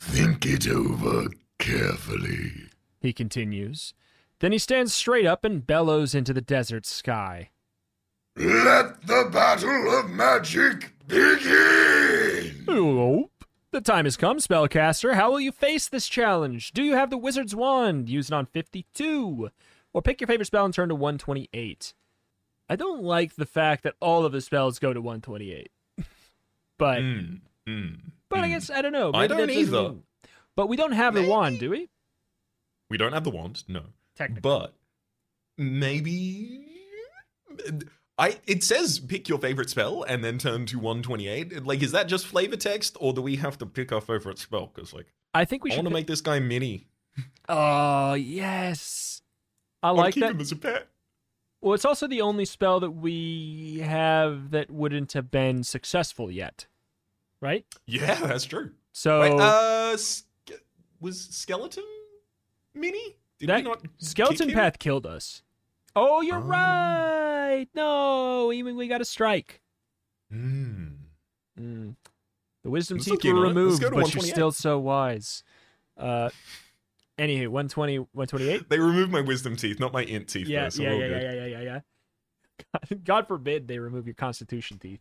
Think it over carefully. He continues. Then he stands straight up and bellows into the desert sky. Let the battle of magic begin! Nope. The time has come, spellcaster. How will you face this challenge? Do you have the wizard's wand? Use it on 52. Or pick your favorite spell and turn to 128. I don't like the fact that all of the spells go to 128. [laughs] but Mm, mm, but I mm. guess I don't know. I don't that doesn't either. mean- But we don't have the wand, do we? We don't have the wand, no. Technically. But maybe I it says pick your favorite spell and then turn to 128. Like is that just flavor text or do we have to pick our favorite spell cuz like I think we I should want to pick- make this guy mini. Oh, yes. I like keep that. him as a pet. Well, it's also the only spell that we have that wouldn't have been successful yet. Right? Yeah, that's true. So Wait, uh was skeleton mini? Did That- Skeleton? Path killed us. Oh, you're Oh. right. No, we, we got a strike. Hmm. Mm. The wisdom teeth were on it. Let's removed, but you're still so wise. Uh, anywho, 120, 128? They removed my wisdom teeth, not my int teeth. Yeah, though, so yeah, yeah, yeah, yeah, yeah, yeah, [laughs] yeah. God, God forbid they remove your constitution teeth.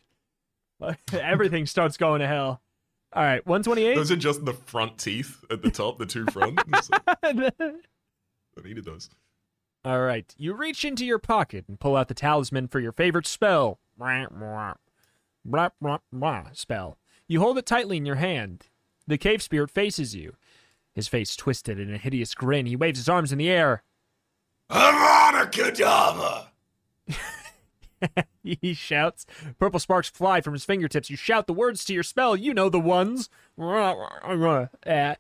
[laughs] Everything starts going to hell. All right, 128. Those are just the front teeth at the top, the two front. [laughs] It's like, I needed those. All right. You reach into your pocket and pull out the talisman for your favorite spell. Spell. You hold it tightly in your hand. The cave spirit faces you. His face twisted in a hideous grin. He waves his arms in the air. Avada [laughs] He shouts. Purple sparks fly from his fingertips. You shout the words to your spell. You know the ones. Uh,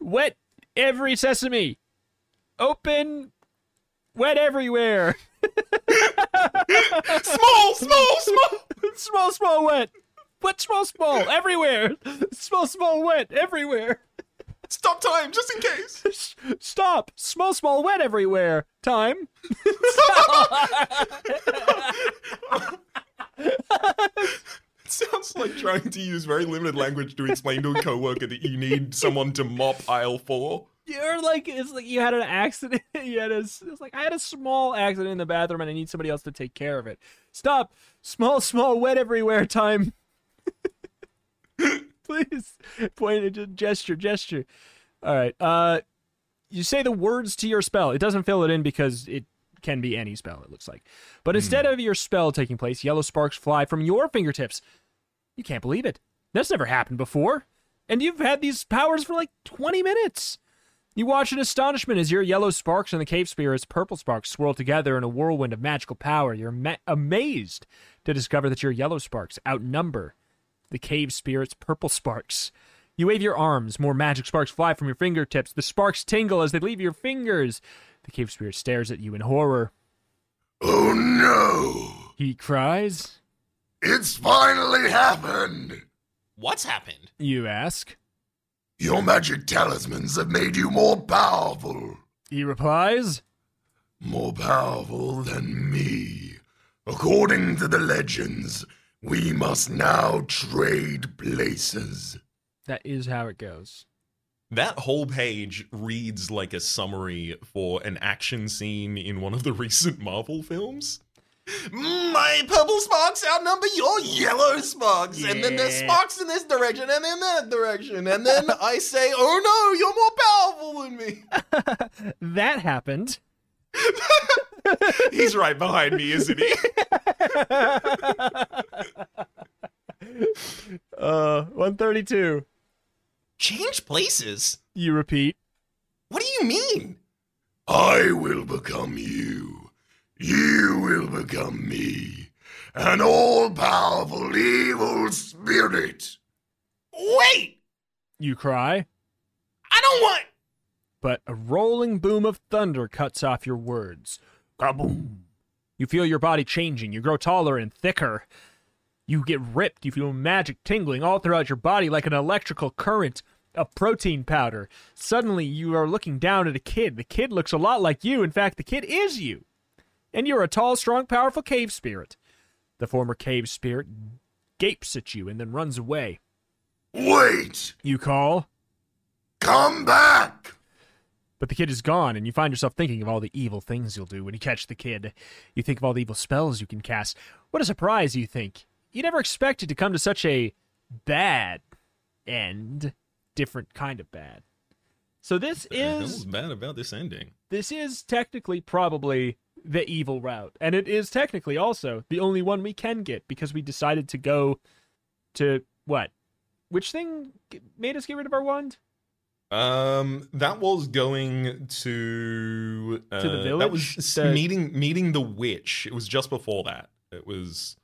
wet every sesame. Open. Wet everywhere. [laughs] Small, small, small. small, small, wet. Wet, small, small, everywhere. Small, small, wet, everywhere. Stop time, just in case. [laughs] Stop. Small, small, wet, everywhere. Time. It [laughs] sounds like trying to use very limited language to explain to a coworker that you need someone to mop aisle four. You're like, it's like you had an accident. [laughs] You had a, it's like, I had a small accident in the bathroom and I need somebody else to take care of it. Stop. Small, [laughs] small, wet, everywhere. Time. [laughs] Please. Point, gesture, gesture. All right. Uh, you say the words to your spell. It doesn't fill it in because it can be any spell, it looks like. But instead of your spell taking place, yellow sparks fly from your fingertips. You can't believe it. That's never happened before. And you've had these powers for like 20 minutes. You watch in astonishment as your yellow sparks and the cave spirit's purple sparks swirl together in a whirlwind of magical power. You're ma- amazed to discover that your yellow sparks outnumber the cave spirit's purple sparks. You wave your arms, more magic sparks fly from your fingertips. The sparks tingle as they leave your fingers. The cave spirit stares at you in horror. Oh no! He cries. It's finally happened! What's happened? You ask. Your magic talismans have made you more powerful. He replies. more powerful than me. According to the legends, we must now trade places. That is how it goes. That whole page reads like a summary for an action scene in one of the [laughs] recent Marvel films. My purple sparks outnumber your yellow sparks, and then there's sparks in this direction and in that direction, and then I say, "Oh no, you're more powerful than me." [laughs] That happened. He's right behind me, isn't he? [laughs] Uh, 132. Change places? You repeat. What do you mean? I will become you. You will become me. An all powerful evil spirit. Wait, You cry. I don't want. but a rolling boom of thunder cuts off your words. Kaboom! You feel your body changing. You grow taller and thicker. You get ripped. You feel magic tingling all throughout your body like an electrical current, a protein powder. Suddenly, you are looking down at a kid. The kid looks a lot like you. In fact, the kid is you. And you're a tall, strong, powerful cave spirit. The former cave spirit gapes at you and then runs away. Wait! You call, Come back! But the kid is gone, and you find yourself thinking of all the evil things you'll do when you catch the kid. You think of all the evil spells you can cast. What a surprise, you think. You never expected to come to such a bad end. Different kind of bad. So this is bad about this ending? this is technically probably the evil route. And it is technically also the only one we can get because we decided to go to what? Which thing made us get rid of our wand? Um, that was going to uh, the village. That was The- meeting meeting the witch. It was just before that. It was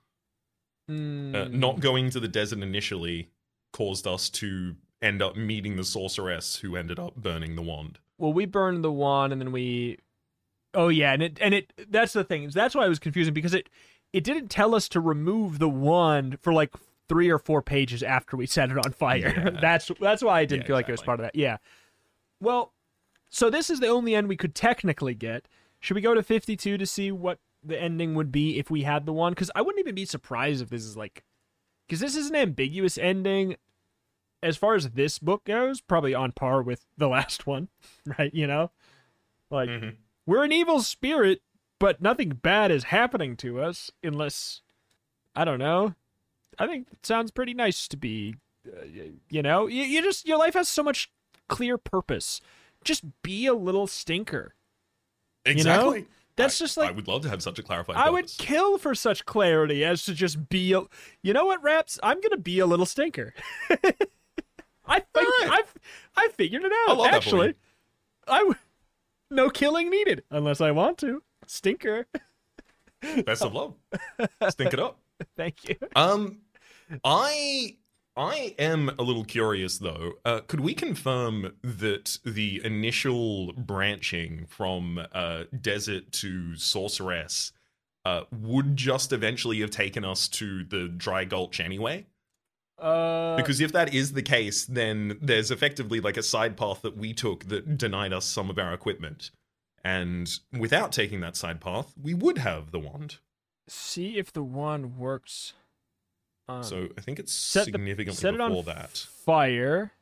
uh, Mm, not going to the desert initially caused us to end up meeting the sorceress who ended up burning the wand. well we burned the wand and then we oh yeah and it and it that's the thing that's why it was confusing because it it didn't tell us to remove the wand for like three or four pages after we set it on fire. Yeah. [laughs] that's that's why i didn't Yeah, feel like it was part of that yeah. Well so this is the only end we could technically get. Should we go to 52 to see what the ending would be if we had the one because i wouldn't even be surprised if this is like because this is an ambiguous ending. As far as this book goes probably on par with the [laughs] last one right you know? Like Mhm. We're an evil spirit but nothing bad is happening to us unless i don't know i think it sounds pretty nice to be uh, you know you, you just your life has so much clear purpose just be a little stinker Exactly. that's I- just like I would love to have such a clarified. I would kill for such clarity as to just be a. You know what, Raps? I'm gonna be a little stinker. [laughs] I think Alright. I've I figured it out. I love that for actually, you. I no killing needed unless I want to. Stinker. Best of love. Stink it up. [laughs] Thank you. Um, I I am a little curious though. Uh, could we confirm that the initial branching from uh, desert to sorceress uh, would just eventually have taken us to the dry gulch anyway? Uh, Because if that is the case, then there's effectively like a side path that we took that denied us some of our equipment. And without taking that side path, we would have the wand. see if the wand works. On So I think it's set the- significantly set it on before that. fire.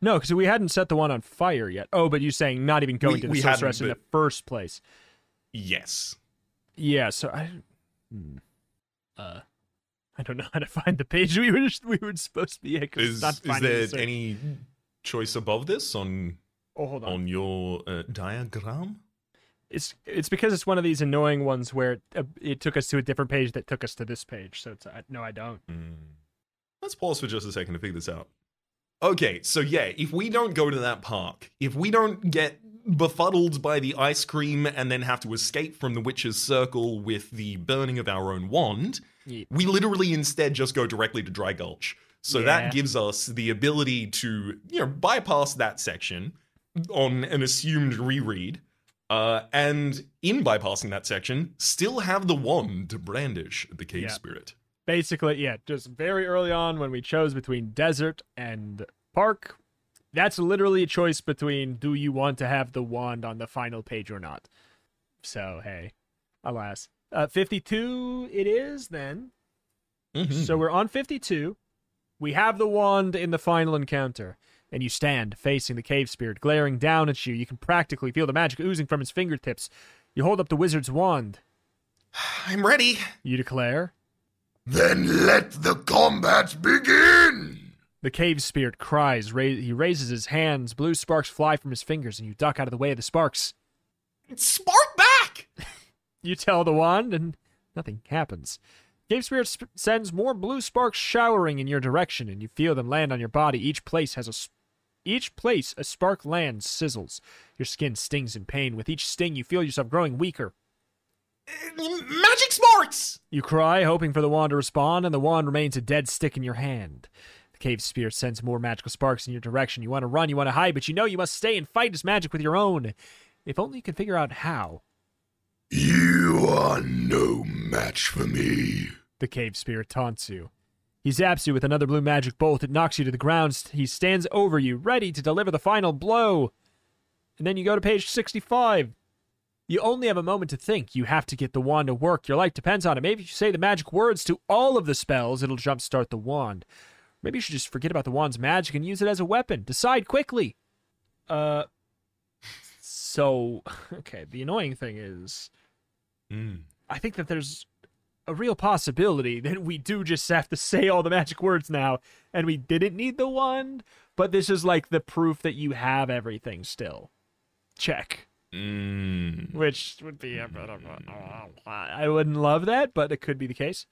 No, because we hadn't set the one on fire yet. Oh, but you're saying not even going We- to the we hadn't, in the first place. Yes. Yeah, so I, hmm. uh, [laughs] I don't know how to find the page we were we were supposed to be at. Is is finding the there any choice above this on Oh, hold on. on your uh, diagram? It's it's because it's one of these annoying ones where it, uh, it took us to a different page that took us to this page. So it's uh, no, I don't. Hmm. Let's pause for just a second to figure this out. Okay, so yeah, if we don't go to that park, if we don't get befuddled by the ice cream and then have to escape from the witch's circle with the burning of our own wand, Yeah. we literally instead just go directly to Dry Gulch. So Yeah. that gives us the ability to, you know, bypass that section on an assumed reread. Uh, and in bypassing that section, still have the wand to brandish the cave Yeah. spirit. Basically, yeah, just very early on when we chose between desert and park, that's literally a choice between do you want to have the wand on the final page or not. So hey, alas. Uh, 52 it is then. Mm-hmm. So we're on 52. We have the wand in the final encounter, and you stand facing the cave spirit, glaring down at you. You can practically feel the magic oozing from his fingertips. You hold up the wizard's wand. I'm ready. You declare. Then let the combat begin! The cave spirit cries. Ra- he raises his hands. Blue sparks fly from his fingers, and you duck out of the way of the sparks. Spark back! You tell the wand, and nothing happens. Cave Spirit sp- sends more blue sparks showering in your direction, and you feel them land on your body. Each place has a s- each place a spark lands sizzles. Your skin stings in pain. With each sting, you feel yourself growing weaker. Magic sparks! You cry, hoping for the wand to respond, and the wand remains a dead stick in your hand. The cave spirit sends more magical sparks in your direction. You want to run, you want to hide, but you know you must stay and fight this magic with your own. If only you could figure out how. You are no match for me. The cave spirit taunts you. He zaps you with another blue magic bolt. It knocks you to the ground. He stands over you, ready to deliver the final blow. And then you go to page 65. You only have a moment to think. You have to get the wand to work. Your life depends on it. Maybe if you say the magic words to all of the spells, it'll jumpstart the wand. Maybe you should just forget about the wand's magic and use it as a weapon. Decide quickly. Uh. So, [laughs] okay, the annoying thing is. Mm. I think that there's a real possibility that we do just have to say all the magic words now and we didn't need the wand, but this is like the proof that you have everything still. Check. Mm. Which would be a bit of a, I wouldn't love that, but it could be the case.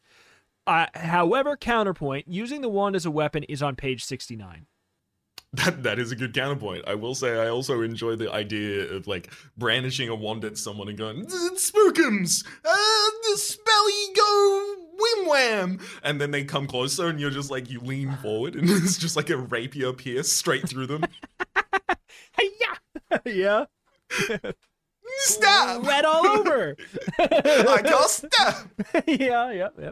Uh, however, counterpoint, using the wand as a weapon is on page 69. That that is a good counterpoint. I will say I also enjoy the idea of like brandishing a wand at someone and going spookums, uh, the spelly go whim wham, and then they come closer and you're just like you lean forward and [laughs] it's just like a rapier pierce straight through them. [laughs] Yeah. yeah. [laughs] Stab! Wet all over. I stab. yeah, yeah, yeah.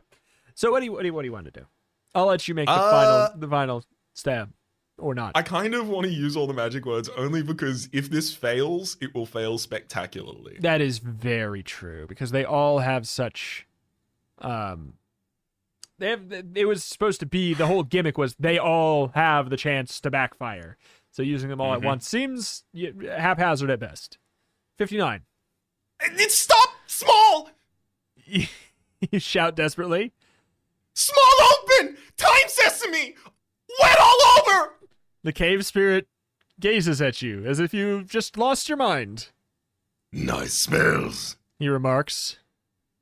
So what do you what do you, what do you want to do? I'll let you make the Uh, final the final stab or not. I kind of want to use all the magic words only because if this fails, it will fail spectacularly. that is very true because they all have such um they have it was supposed to be the whole gimmick was they all have the chance to backfire. So using them all at Mhm. once seems haphazard at best. 59. It's stop small, [laughs] you shout desperately. small open, time sesame, wet all over. The cave spirit gazes at you as if you've just lost your mind. Nice spells, He remarks.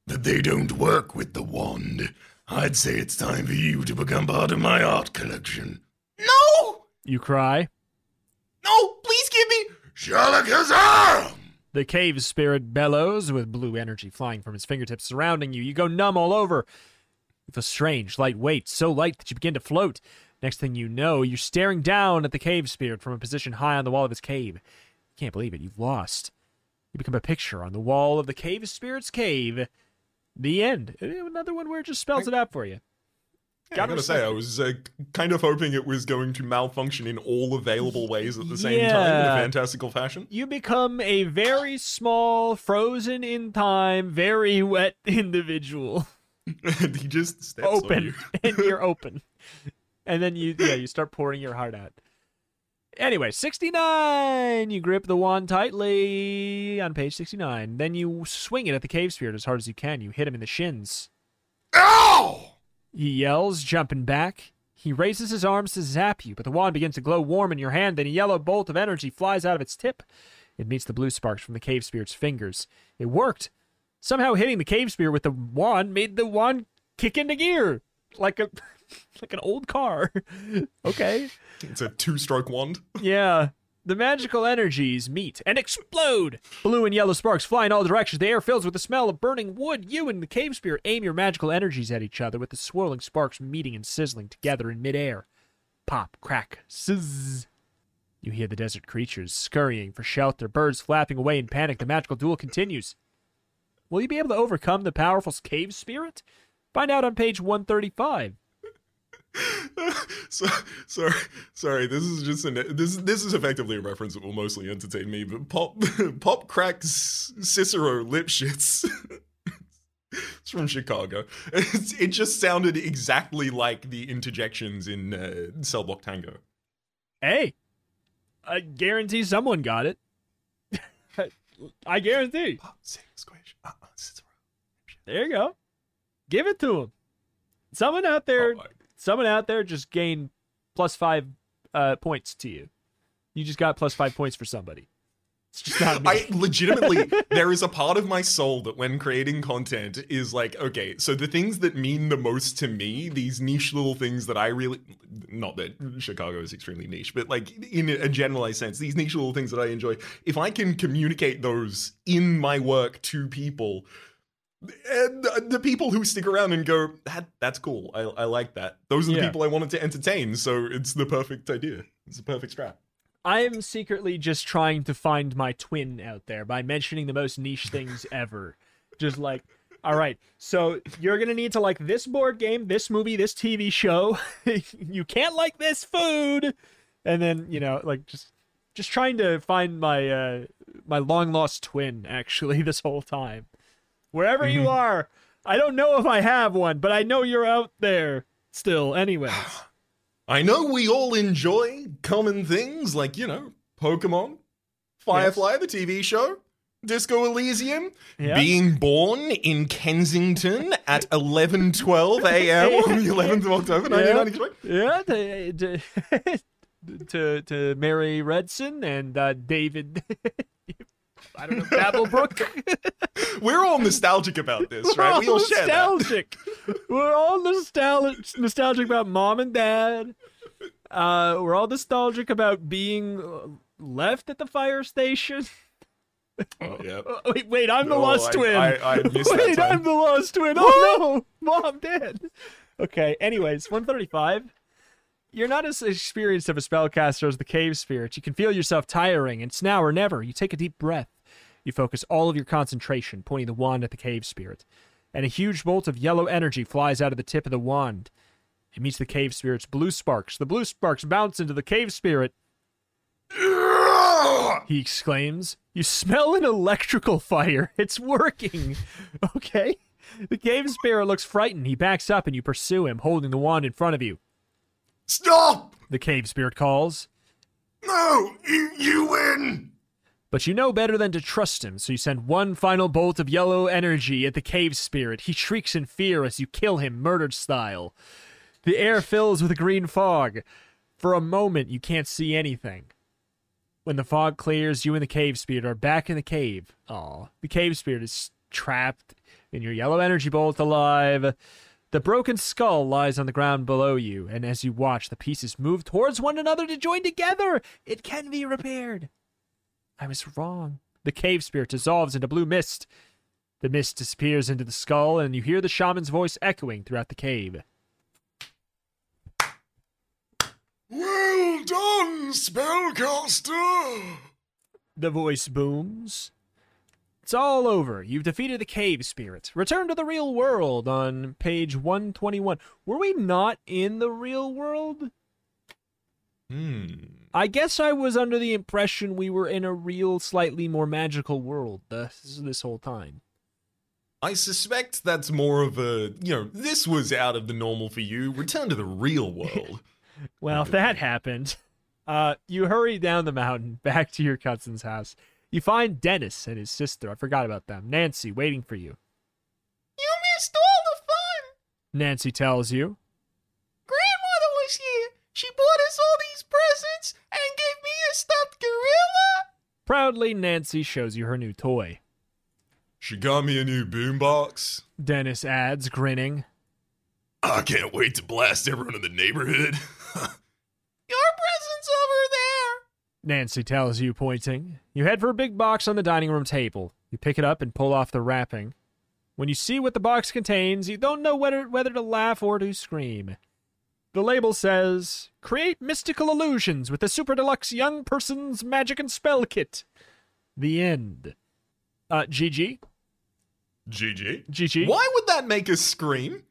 but they don't work with the wand. I'd say it's time for you to become part of my art collection. No, You cry. no, please give me. Shalakazam! The cave spirit bellows with blue energy flying from his fingertips surrounding you. You go numb all over. With a strange, light weight, so light that you begin to float. Next thing you know, you're staring down at the cave spirit from a position high on the wall of his cave. You can't believe it. You've lost. You become a picture on the wall of the cave spirit's cave. The end. Another one where it just spells it out for you. I gotta say, I was uh, kind of hoping it was going to malfunction in all available ways at the same time in a fantastical fashion. You become a very small, frozen in time, very wet [laughs] individual. and [laughs] he just open [laughs] and you're open and then you yeah you start pouring your heart out. Anyway 69 you grip the wand tightly on page 69 then you swing it at the cave spirit as hard as you can. You hit him in the shins. Ow! he yells jumping back. He raises his arms to zap you but the wand begins to glow warm in your hand. Then a yellow bolt of energy flies out of its tip. It meets the blue sparks from the cave spirit's fingers. It worked. Somehow hitting the cave spirit with the wand made the wand kick into gear like a [laughs] like an old car [laughs] okay It's a two-stroke wand. [laughs] yeah the magical energies meet and explode. Blue and yellow sparks fly in all directions. The air fills with the smell of burning wood. You and the cave spirit aim your magical energies at each other with the swirling sparks meeting and sizzling together in midair. Pop, crack, sizz. You hear the desert creatures scurrying for shelter, birds flapping away in panic. The magical duel continues. Will you be able to overcome the powerful cave spirit? Find out on page 135. So, sorry, sorry. This is just an this. This is effectively a reference that will mostly entertain me. But pop, [laughs] pop cracks Cicero Lipschitz. [laughs] it's from Chicago. It's, it just sounded exactly like the interjections in uh, Cell Block Tango. Hey, I guarantee someone got it. [laughs] I guarantee. Pop, sing, squish, uh, uh, Cicero. There you go. Give it to him. Someone out there, Oh, someone out there just gained plus five uh, points to you. You just got plus five points for somebody. It's just not me. I [laughs] legitimately, there is a part of my soul that when creating content is like, okay, so the things that mean the most to me, these niche little things that I really, not that Chicago is extremely niche, but like in a generalized sense, these niche little things that I enjoy, if I can communicate those in my work to people, and the, people who stick around and go, that that's cool. I, I like that. Those are the Yeah. people I wanted to entertain. So it's the perfect idea. It's the perfect strap. I'm secretly just trying to find my twin out there by mentioning the most niche things [laughs] ever. Just like, all right, so you're gonna need to like this board game, this movie, this TV show. [laughs] you can't like this food, and then you know, like just just trying to find my uh my long lost twin. Actually, [laughs] this whole time, wherever you are, I don't know if I have one, but I know you're out there still. Anyways. [sighs] I know we all enjoy common things like, you know, Pokemon, Firefly, the TV show, Disco Elysium, Yeah. being born in Kensington [laughs] at 11:12 a.m. on the 11th of October, 1993. Yeah, to, to, [laughs] to, to Mary Redson and uh, David. [laughs] I don't know, Babblebrook. [laughs] We're all nostalgic about this, right? We all nostalgic. We're all nostalgic, nostalgic about mom and dad. Uh, we're all nostalgic about being uh, left at the fire station. Oh, yeah. [laughs] Oh, wait, wait, I'm the Oh, lost I- twin. I- I [laughs] wait. I'm the lost twin. Oh no, mom, dad. Okay. Anyways, 135. You're not as experienced of a spellcaster as the cave spirit. You can feel yourself tiring. It's now or never. You take a deep breath. You focus all of your concentration, pointing the wand at the cave spirit, and a huge bolt of yellow energy flies out of the tip of the wand. It meets the cave spirit's blue sparks. The blue sparks bounce into the cave spirit. He exclaims, You smell an electrical fire. It's working. [laughs] Okay. The cave spirit looks frightened. He backs up and you pursue him, holding the wand in front of you. Stop! The cave spirit calls, No! You, you win! But you know better than to trust him, so you send one final bolt of yellow energy at the cave spirit. He shrieks in fear as you kill him, murdered style. The air fills with a green fog. For a moment, you can't see anything. When the fog clears, you and the cave spirit are back in the cave. Aw, the cave spirit is trapped in your yellow energy bolt alive. The broken skull lies on the ground below you, and as you watch, the pieces move towards one another to join together. It can be repaired. I was wrong. The cave spirit dissolves into blue mist. The mist disappears into the skull, and you hear the shaman's voice echoing throughout the cave. Well done, spellcaster! The voice booms. It's all over. You've defeated the cave spirit. Return to the real world on page 121. Were we not in the real world? Hmm. I guess I was under the impression we were in a real, slightly more magical world this, this whole time. I suspect that's more of a, you know, this was out of the normal for you. Return to the real [laughs] world. Well, if that happened, uh, you hurry down the mountain [laughs] back to your cousin's house. You find Dennis and his sister. I forgot about them. Nancy waiting for you. You missed all the fun. Nancy tells you. Grandmother was here. She bought us all these presents and gave me a stuffed gorilla. Proudly, Nancy shows you her new toy. she got me a new boombox. Dennis adds, grinning. I can't wait to blast everyone in the neighborhood. [laughs] Your present's over there. Nancy tells you, pointing. You head for a big box on the dining room table. You pick it up and pull off the wrapping. When you see what the box contains, you don't know whether, whether to laugh or to scream. The label says, Create mystical illusions with the Super Deluxe Young Person's Magic and Spell Kit. The end. Uh, GG? GG. GG? Why would that make us scream?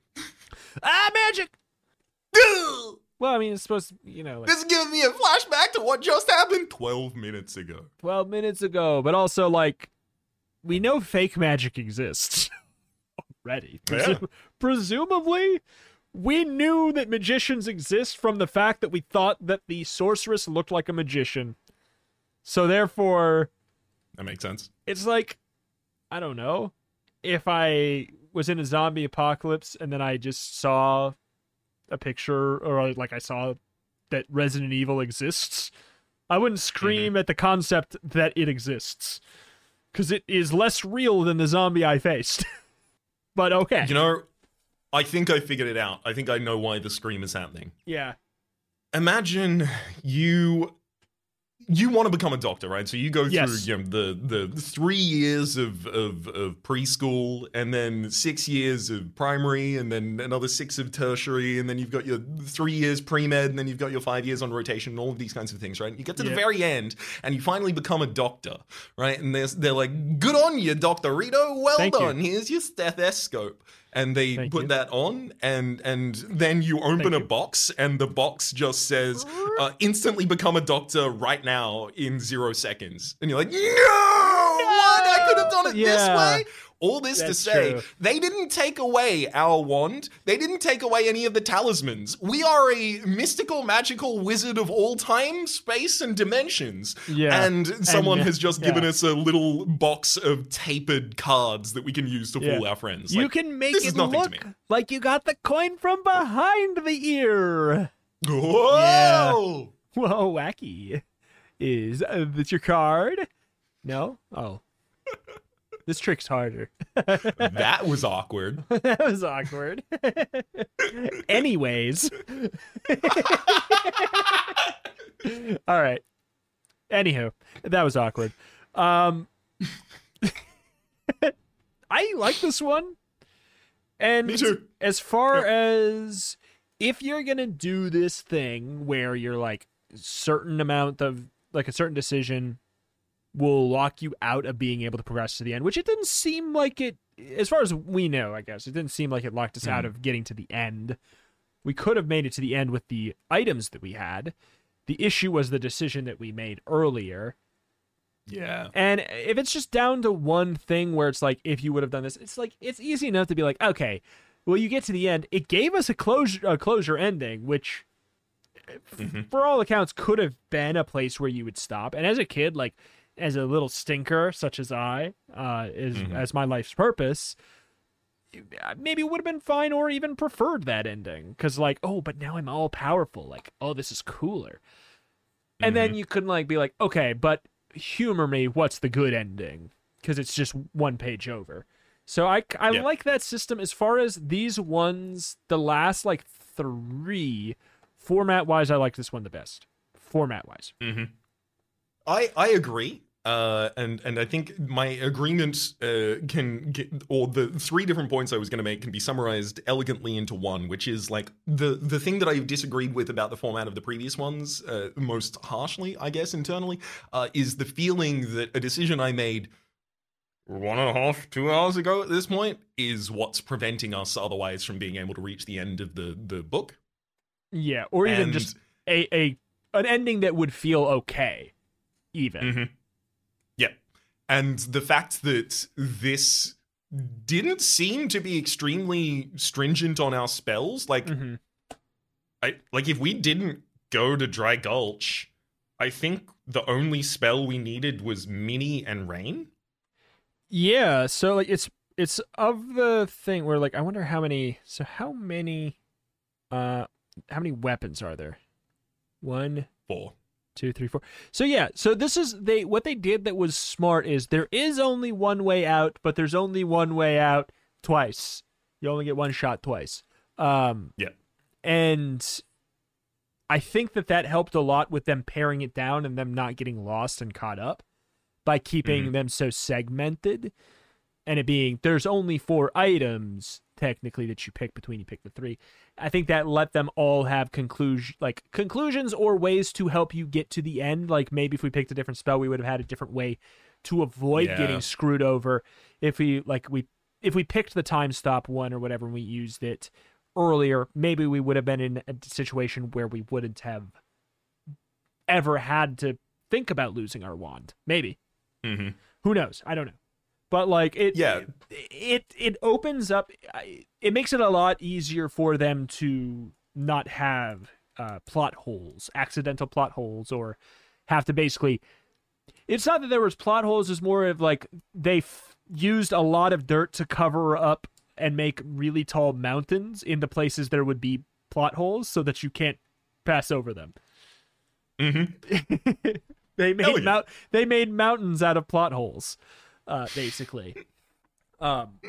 Ah, magic! [laughs] Well, I mean, it's supposed to, you know, like This is giving me a flashback to what just happened 12 minutes ago. 12 minutes ago, but also like we know fake magic exists [laughs] already. Yeah. Presumably, we knew that magicians exist from the fact that we thought that the sorceress looked like a magician. So therefore, That makes sense. it's like I don't know if I was in a zombie apocalypse and then I just saw a picture or like I saw that Resident Evil exists, I wouldn't mm-hmm. scream at the concept that it exists because it is less real than the zombie I faced. [laughs] but okay, You know, I think I figured it out. I think I know why the scream is happening. yeah, Imagine you you want to become a doctor, right? So you go Yes. through you know, the the three years of, of of preschool, and then six years of primary, and then another six of tertiary, and then you've got your three years pre med, and then you've got your five years on rotation, and all of these kinds of things, right? You get to Yeah. the very end, and you finally become a doctor, right? And they're they're like, "Good on you, Doctor Retro. Well Thank you. done. Here's your stethoscope." And they Thank put you. that on, and and then you open Thank a you. box, and the box just says, uh, "Instantly become a doctor right now in zero seconds." And you're like, "No, what? I could have done it this way." All this That's to say, true. they didn't take away our wand. They didn't take away any of the talismans. We are a mystical, magical wizard of all time, space, and dimensions. Yeah. And someone And, has just yeah. given us a little box of tapered cards that we can use to Yeah. fool our friends. you can make it look like you got the coin from behind the ear. Whoa! [laughs] Whoa, wacky. Is uh, that your card? No? Oh. This trick's harder. That was [laughs] awkward. that was awkward. [laughs] Anyways. [laughs] All right. Anywho, that was awkward. Um I like this one. And Me too. as far as if you're going to do this thing where you're like certain amount of like a certain decision will lock you out of being able to progress to the end, which it didn't seem like it as far as we know, I guess. It didn't seem like it locked us out hmm. of getting to the end. We could have made it to the end with the items that we had. The issue was the decision that we made earlier. Yeah. And if it's just down to one thing where it's like, if you would have done this, it's like it's easy enough to be like, okay, well, you get to the end. It gave us a closure, a closure ending, which, f- for all accounts, could have been a place where you would stop. And as a kid, like as a little stinker such as I, uh, is mm-hmm. as my life's purpose, uh, maybe it would have been fine or even preferred that ending because like, oh, but now I'm all powerful. Like, oh, this is cooler. And then mm-hmm. you could like be like, okay, but humor me. What's the good ending? Because it's just one page over. So I I Yeah. like that system as far as these ones. The last like three, format wise, I like this one the best. Format wise, mm-hmm. I I agree. Uh, and and I think my agreement uh, can get, or the three different points I was going to make can be summarized elegantly into one, which is like the the thing that I disagreed with about the format of the previous ones uh, most harshly, I guess internally, uh, is the feeling that a decision I made one and a half, two hours ago at this point is what's preventing us otherwise from being able to reach the end of the the book. yeah, or even And- just a a an ending that would feel okay, even. Mhm. And the fact that this didn't seem to be extremely stringent on our spells, like Mhm. I like if we didn't go to Dry Gulch, I think the only spell we needed was Mini and Rain. Yeah, so like it's it's of the thing where like I wonder how many so how many uh how many weapons are there? One, Four. Two, three, four. So yeah, so this is they what they did that was smart is there is only one way out, but there's only one way out twice. You only get one shot twice. Um Yeah. and I think that that helped a lot with them paring it down and them not getting lost and caught up by keeping Mhm. them so segmented and it being there's only four items technically that you pick between you pick the three i think that let them all have conclusion like conclusions or ways to help you get to the end like maybe if we picked a different spell we would have had a different way to avoid Yeah. getting screwed over if we like we if we picked the time stop one or whatever and we used it earlier, maybe we would have been in a situation where we wouldn't have ever had to think about losing our wand. Maybe. Mm-hmm. Who knows? I don't know. But like it, Yeah. it it opens up. It makes it a lot easier for them to not have uh, plot holes, accidental plot holes, or have to basically. It's not that there was plot holes. It's more of like they f- used a lot of dirt to cover up and make really tall mountains into places there would be plot holes, so that you can't pass over them. Mm-hmm. [laughs] they made yeah. mount they made mountains out of plot holes, uh, basically. Um,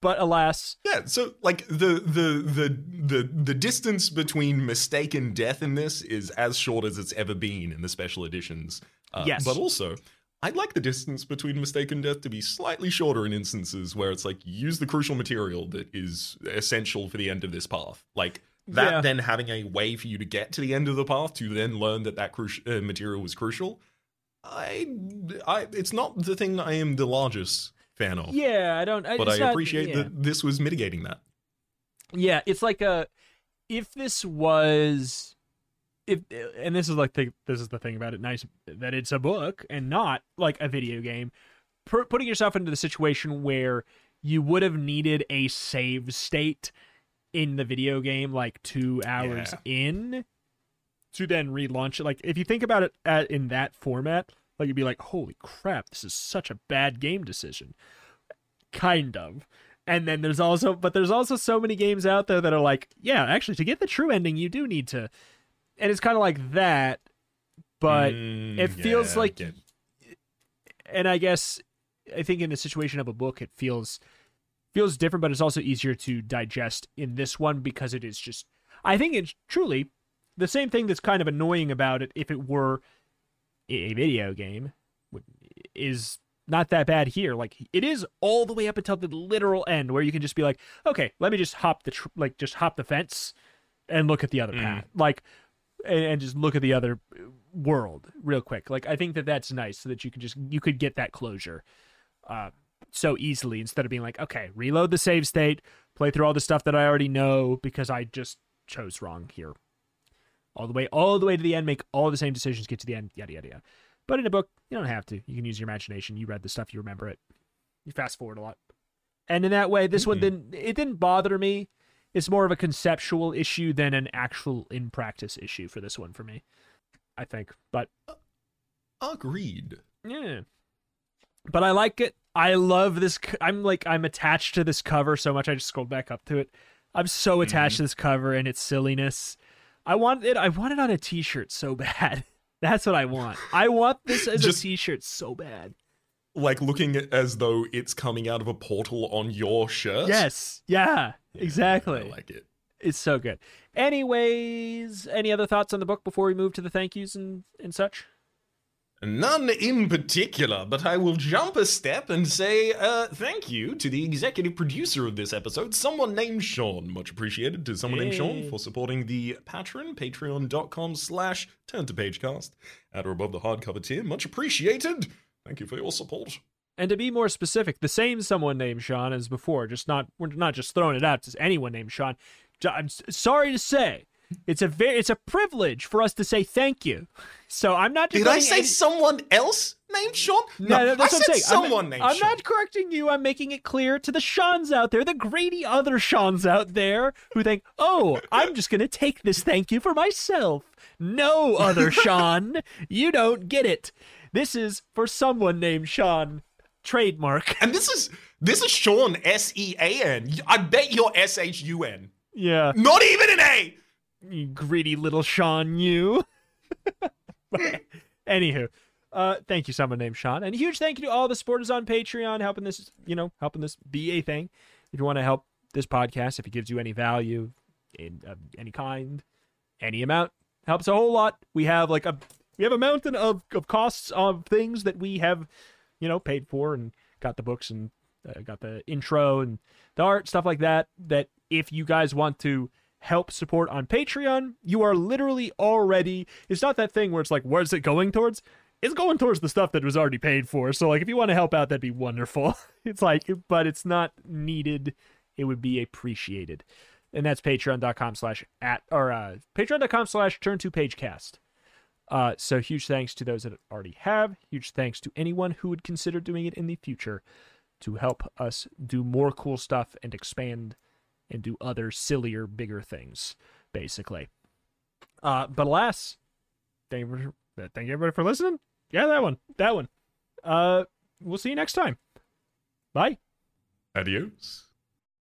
but alas, Yeah, so like the the the the the distance between mistake and death in this is as short as it's ever been in the special editions. Uh, Yes. but also I'd like the distance between mistake and death to be slightly shorter in instances where it's like use the crucial material that is essential for the end of this path. Like that, Yeah. then having a way for you to get to the end of the path to then learn that that crucial uh, material was crucial. I, I, it's not the thing I am the largest fan of, yeah, I don't. but it's I not- appreciate yeah. that this was mitigating that. Yeah, it's like a if this was if and this is like the, this is the thing about it nice that it's a book and not like a video game Put putting yourself into the situation where you would have needed a save state in the video game like 2 hours in to then relaunch it. Like if you think about it at, in that format like you'd be like holy crap this is such a bad game decision. Kind of. And then there's also but there's also so many games out there that are like yeah actually to get the true ending you do need to and it's kind of like that but Mm, it feels yeah, like get- and i guess i think in the situation of a book it feels feels different but it's also easier to digest in this one because it is just i think it's truly the same thing that's kind of annoying about it if it were a video game is not that bad here. Like it is all the way up until the literal end where you can just be like okay let me just hop the tr- like just hop the fence and look at the other Mm. path. Like and, and just look at the other world real quick. Like i think that that's nice so that you can just you could get that closure uh so easily instead of being like okay reload the save state play through all the stuff that i already know because i just chose wrong here all the way all the way to the end make all the same decisions get to the end yada yada yada. But in a book you don't have to. You can use your imagination. You read the stuff you remember it. You fast forward a lot. And in that way this one Mhm. didn't it didn't bother me. It's more of a conceptual issue than an actual in practice issue for this one for me i think. But agreed. yeah. But i like it. I love this I'm like i'm attached to this cover so much i just scrolled back up to it. I'm so attached to this cover and its silliness i want it i want it on a t-shirt so bad. [laughs] That's what i want. I want this as Just- a t-shirt so bad. Like looking as though it's coming out of a portal on your shirt. yes. Yeah exactly. I like it. it's so good. Anyways any other thoughts on the book before we move to the thank yous and and such None in particular, but I will jump a step and say uh, thank you to the executive producer of this episode, someone named Sean. Much appreciated to someone named Sean for supporting the patron, patreon.com slash turn to pagecast. At or above the hardcover tier, much appreciated. Thank you for your support. And to be more specific, the same someone named Sean as before. Just not we're not just throwing it out to anyone named Sean. I'm sorry to say, it's a very it's a privilege for us to say thank you. So I'm not. Did I say any- someone else named Sean? No, no, that's I what said I'm saying. I'm- someone named I'm Sean. not correcting you. I'm making it clear to the Seans out there, the greedy other Seans out there who think, oh, I'm just going to take this thank you for myself. No, other [laughs] Sean, you don't get it. This is for someone named Sean. Trademark. And this is this is Sean S E A N. I bet you're S H U N. Yeah, Not even an A. greedy little Sean, you. [laughs] Anywho, uh, thank you, someone named Sean, and a huge thank you to all the supporters on Patreon helping this, you know, helping this be a thing. If you want to help this podcast, if it gives you any value in uh, any kind, any amount helps a whole lot. We have like a we have a mountain of of costs of things that we have, you know, paid for and got the books and uh, got the intro and the art stuff like that. That if you guys want to help support on Patreon, you are literally already. It's not that thing where it's like, where's it going towards? It's going towards the stuff that was already paid for. So like, if you want to help out, that'd be wonderful. [laughs] It's like, but it's not needed it would be appreciated. And that's patreon.com slash at or uh patreon.com slash turn to page cast. Uh, so huge thanks to those that already have. Huge thanks to anyone who would consider doing it in the future to help us do more cool stuff and expand and do other sillier, bigger things, basically. Uh, but alas, thank you, for, thank you everybody for listening. Yeah, that one, that one. Uh, we'll see you next time. Bye. Adios.